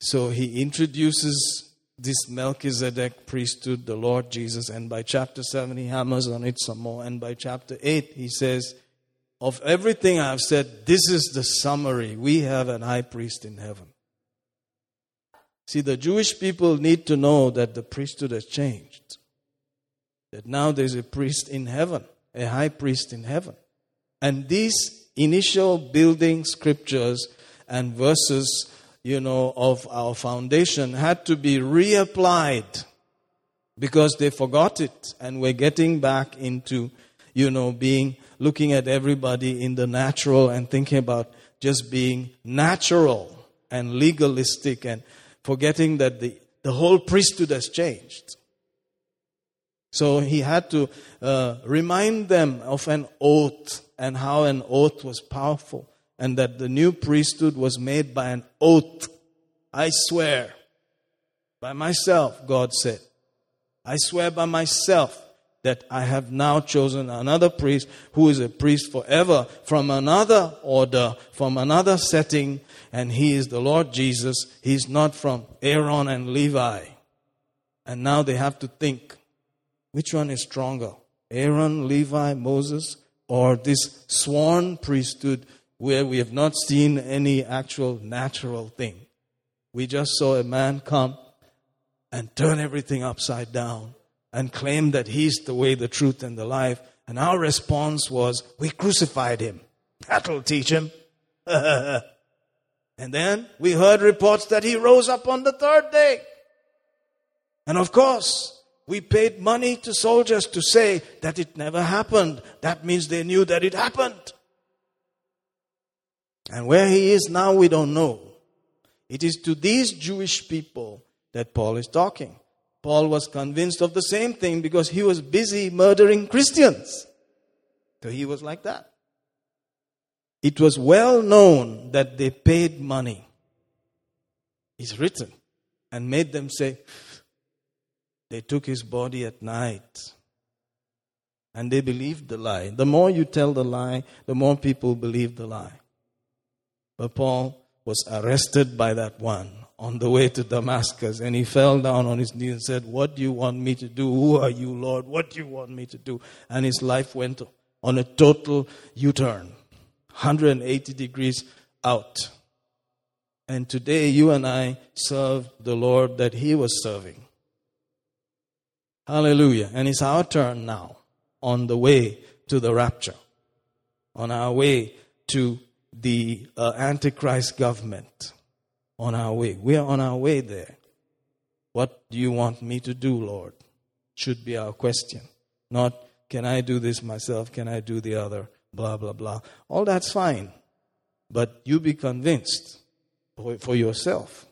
So, he introduces this Melchizedek priesthood, the Lord Jesus, and by chapter 7, he hammers on it some more. And by chapter 8, he says, Of everything I've said, this is the summary. We have an high priest in heaven. See, the Jewish people need to know that the priesthood has changed. That now there's a priest in heaven, a high priest in heaven. And these initial building scriptures and verses, you know, of our foundation had to be reapplied because they forgot it and we're getting back into, you know, being, looking at everybody in the natural and thinking about just being natural and legalistic and forgetting that the, the whole priesthood has changed. So he had to uh, remind them of an oath and how an oath was powerful and that the new priesthood was made by an oath. I swear by myself, God said. I swear by myself that I have now chosen another priest who is a priest forever from another order, from another setting, and he is the Lord Jesus. He's not from Aaron and Levi. And now they have to think which one is stronger? Aaron, Levi, Moses, or this sworn priesthood where we have not seen any actual natural thing? We just saw a man come and turn everything upside down and claim that he's the way, the truth, and the life. And our response was, we crucified him. That'll teach him. and then we heard reports that he rose up on the third day. And of course, we paid money to soldiers to say that it never happened. That means they knew that it happened. And where he is now, we don't know. It is to these Jewish people that Paul is talking. Paul was convinced of the same thing because he was busy murdering Christians. So he was like that. It was well known that they paid money. It's written and made them say, they took his body at night. And they believed the lie. The more you tell the lie, the more people believe the lie. But Paul was arrested by that one on the way to Damascus and he fell down on his knees and said, What do you want me to do? Who are you, Lord? What do you want me to do? And his life went on a total U turn, 180 degrees out. And today you and I serve the Lord that he was serving. Hallelujah. And it's our turn now on the way to the rapture, on our way to the uh, Antichrist government, on our way. We are on our way there. What do you want me to do, Lord? Should be our question. Not, can I do this myself? Can I do the other? Blah, blah, blah. All that's fine. But you be convinced for yourself.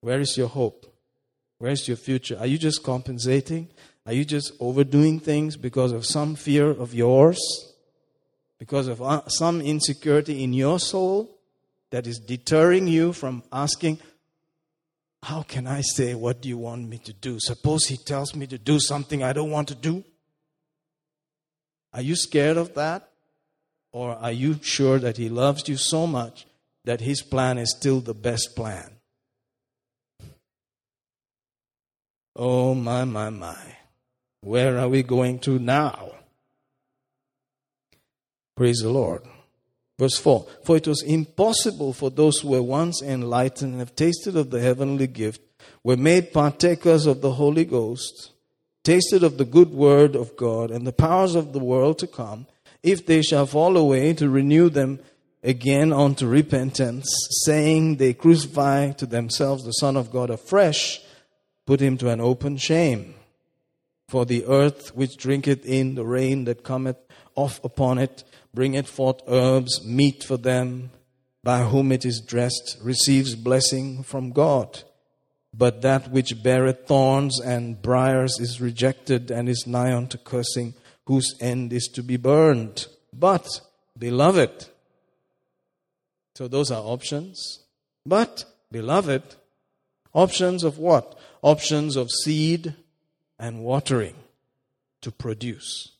Where is your hope? Where's your future? Are you just compensating? Are you just overdoing things because of some fear of yours? Because of uh, some insecurity in your soul that is deterring you from asking, How can I say, What do you want me to do? Suppose he tells me to do something I don't want to do? Are you scared of that? Or are you sure that he loves you so much that his plan is still the best plan? Oh, my, my, my. Where are we going to now? Praise the Lord. Verse 4 For it was impossible for those who were once enlightened and have tasted of the heavenly gift, were made partakers of the Holy Ghost, tasted of the good word of God and the powers of the world to come, if they shall fall away, to renew them again unto repentance, saying they crucify to themselves the Son of God afresh, put him to an open shame. For the earth which drinketh in the rain that cometh off upon it, bringeth forth herbs, meat for them, by whom it is dressed, receives blessing from God. But that which beareth thorns and briars is rejected and is nigh unto cursing, whose end is to be burned. But, beloved, so those are options. But, beloved, options of what? Options of seed and watering to produce.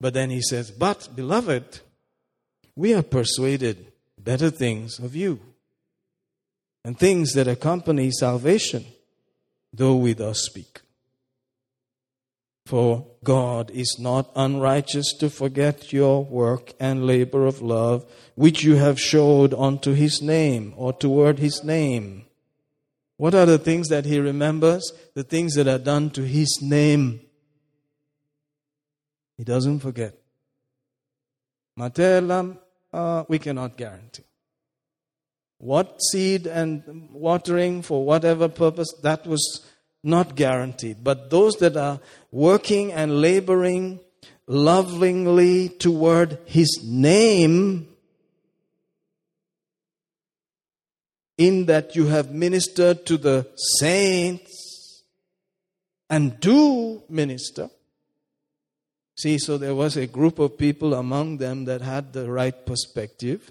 But then he says, But, beloved, we are persuaded better things of you and things that accompany salvation, though we thus speak. For God is not unrighteous to forget your work and labor of love, which you have showed unto his name or toward his name. What are the things that he remembers? The things that are done to his name. He doesn't forget. Matelam, uh, we cannot guarantee. What seed and watering for whatever purpose, that was not guaranteed. But those that are working and laboring lovingly toward His name, in that you have ministered to the saints and do minister. See, so there was a group of people among them that had the right perspective,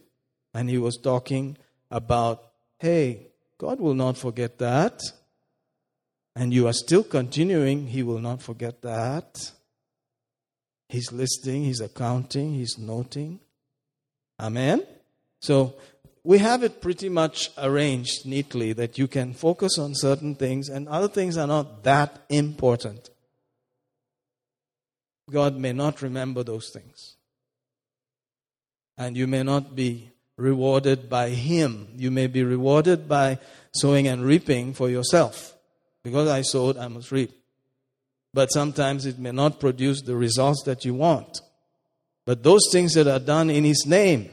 and he was talking about, hey, God will not forget that. And you are still continuing, He will not forget that. He's listening, He's accounting, He's noting. Amen? So we have it pretty much arranged neatly that you can focus on certain things and other things are not that important. God may not remember those things. And you may not be rewarded by Him. You may be rewarded by sowing and reaping for yourself. Because I sowed, I must reap. But sometimes it may not produce the results that you want. But those things that are done in His name,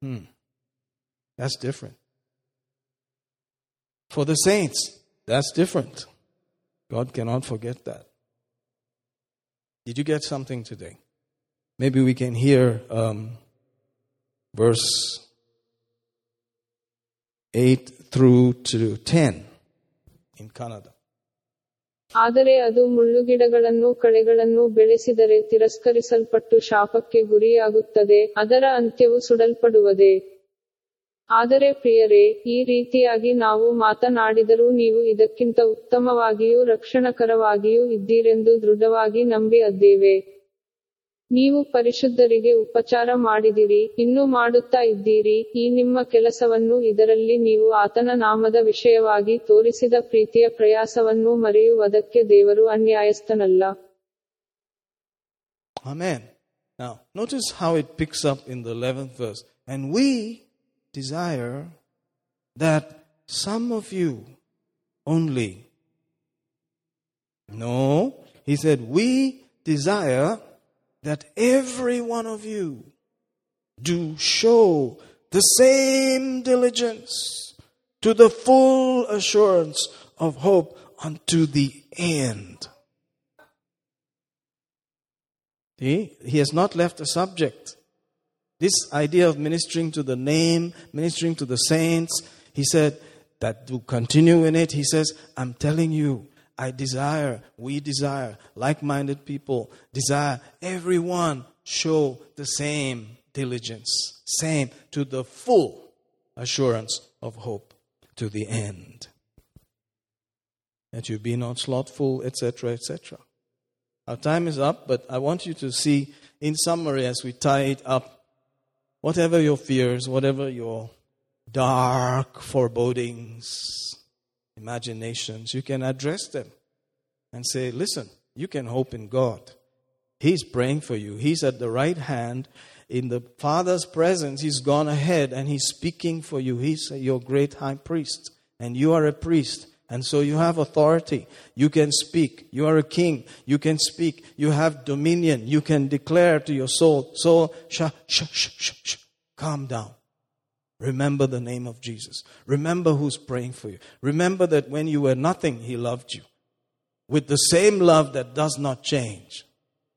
hmm, that's different. For the saints, that's different. God cannot forget that. Did you get something today? Maybe we can hear um, verse 8 through to 10 in Kannada. ಆದರೆ ಅದು ಮುಳ್ಳುಗಿಡಗಳನ್ನು ಕಳೆಗಳನ್ನು ಬೆಳೆಸಿದರೆ ತಿರಸ್ಕರಿಸಲ್ಪಟ್ಟು ಶಾಪಕ್ಕೆ ಗುರಿಯಾಗುತ್ತದೆ ಅದರ ಅಂತ್ಯವು ಸುಡಲ್ಪಡುವುದೇ ಆದರೆ ಪ್ರಿಯರೇ ಈ ರೀತಿಯಾಗಿ ನಾವು ಮಾತನಾಡಿದರೂ ನೀವು ಇದಕ್ಕಿಂತ ಉತ್ತಮವಾಗಿಯೂ ರಕ್ಷಣಕರವಾಗಿಯೂ ಇದ್ದೀರೆಂದು ದೃಢವಾಗಿ ನಂಬಿ ಅದ್ದೇವೆ ನೀವು ಪರಿಶುದ್ಧರಿಗೆ ಉಪಚಾರ ಮಾಡಿದಿರಿ ಇನ್ನೂ ಮಾಡುತ್ತಾ ಇದ್ದೀರಿ ಈ ನಿಮ್ಮ ಕೆಲಸವನ್ನು ಇದರಲ್ಲಿ ನೀವು ಆತನ ನಾಮದ ವಿಷಯವಾಗಿ ತೋರಿಸಿದ ಪ್ರೀತಿಯ ಪ್ರಯಾಸವನ್ನು ಮರೆಯುವುದಕ್ಕೆ ದೇವರು ಅನ್ಯಾಯಸ್ಥನಲ್ಲ. Now, notice how it picks up in the 11th verse. And we desire that some of you only. No, he said, we desire that every one of you do show the same diligence to the full assurance of hope unto the end. See, he has not left a subject. This idea of ministering to the name, ministering to the saints, he said that to continue in it, he says, I'm telling you, I desire, we desire, like minded people desire everyone show the same diligence, same to the full assurance of hope to the end. That you be not slothful, etc., etc. Our time is up, but I want you to see, in summary, as we tie it up, whatever your fears, whatever your dark forebodings, imaginations, you can address them and say, Listen, you can hope in God. He's praying for you, He's at the right hand, in the Father's presence, He's gone ahead and He's speaking for you. He's your great high priest, and you are a priest. And so you have authority. You can speak. You are a king. You can speak. You have dominion. You can declare to your soul, soul, shh, shh, shh, shh, shh. calm down. Remember the name of Jesus. Remember who's praying for you. Remember that when you were nothing, He loved you with the same love that does not change.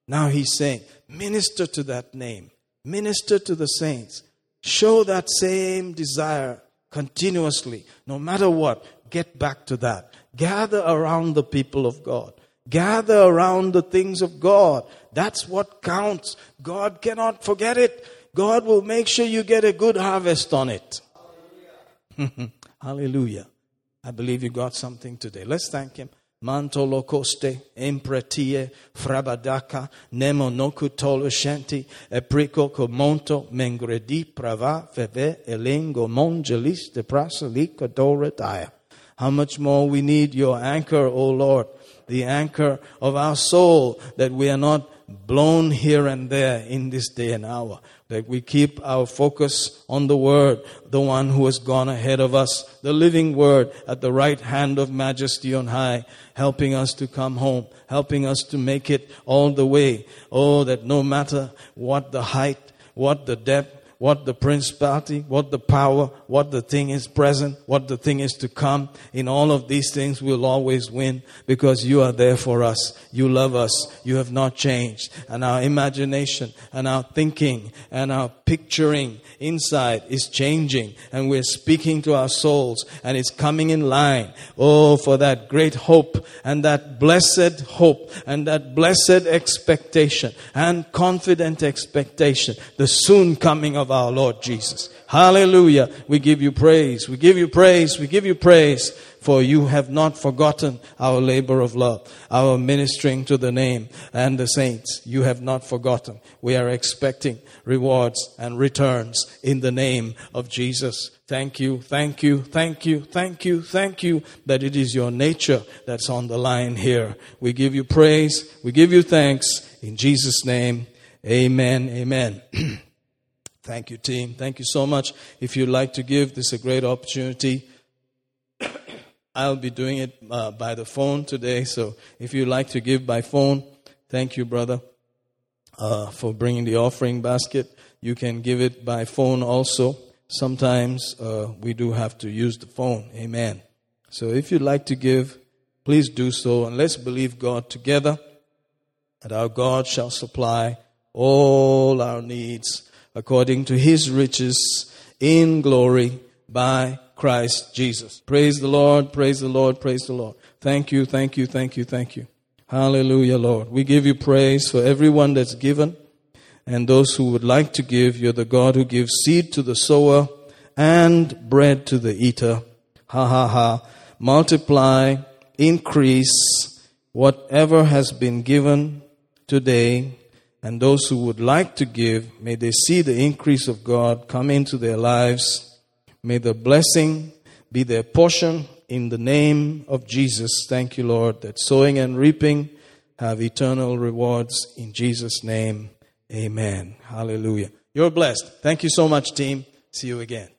Now He's saying, minister to that name, minister to the saints, show that same desire continuously, no matter what. Get back to that. Gather around the people of God. Gather around the things of God. That's what counts. God cannot forget it. God will make sure you get a good harvest on it. Hallelujah. Hallelujah. I believe you got something today. Let's thank Him. Frabadaka, nemo shenti, eprico comonto, mengredi, prava, feve, elengo, doretaya. How much more we need your anchor, O Lord, the anchor of our soul, that we are not blown here and there in this day and hour. That we keep our focus on the Word, the one who has gone ahead of us, the living Word at the right hand of majesty on high, helping us to come home, helping us to make it all the way. Oh, that no matter what the height, what the depth, what the principality, what the power, what the thing is present, what the thing is to come. In all of these things, we'll always win because you are there for us. You love us. You have not changed. And our imagination and our thinking and our picturing inside is changing. And we're speaking to our souls and it's coming in line. Oh, for that great hope and that blessed hope and that blessed expectation and confident expectation. The soon coming of our Lord Jesus. Hallelujah. We give you praise. We give you praise. We give you praise for you have not forgotten our labor of love, our ministering to the name and the saints. You have not forgotten. We are expecting rewards and returns in the name of Jesus. Thank you, thank you, thank you, thank you, thank you that it is your nature that's on the line here. We give you praise. We give you thanks in Jesus' name. Amen. Amen. Thank you, team. Thank you so much. If you'd like to give, this is a great opportunity. I'll be doing it uh, by the phone today. So if you'd like to give by phone, thank you, brother, uh, for bringing the offering basket. You can give it by phone also. Sometimes uh, we do have to use the phone. Amen. So if you'd like to give, please do so. And let's believe God together that our God shall supply all our needs according to his riches in glory by Christ Jesus. Praise the Lord, praise the Lord, praise the Lord. Thank you, thank you, thank you, thank you. Hallelujah, Lord. We give you praise for everyone that's given and those who would like to give. You're the God who gives seed to the sower and bread to the eater. Ha ha ha. Multiply, increase whatever has been given today and those who would like to give, may they see the increase of God come into their lives. May the blessing be their portion in the name of Jesus. Thank you, Lord, that sowing and reaping have eternal rewards in Jesus' name. Amen. Hallelujah. You're blessed. Thank you so much, team. See you again.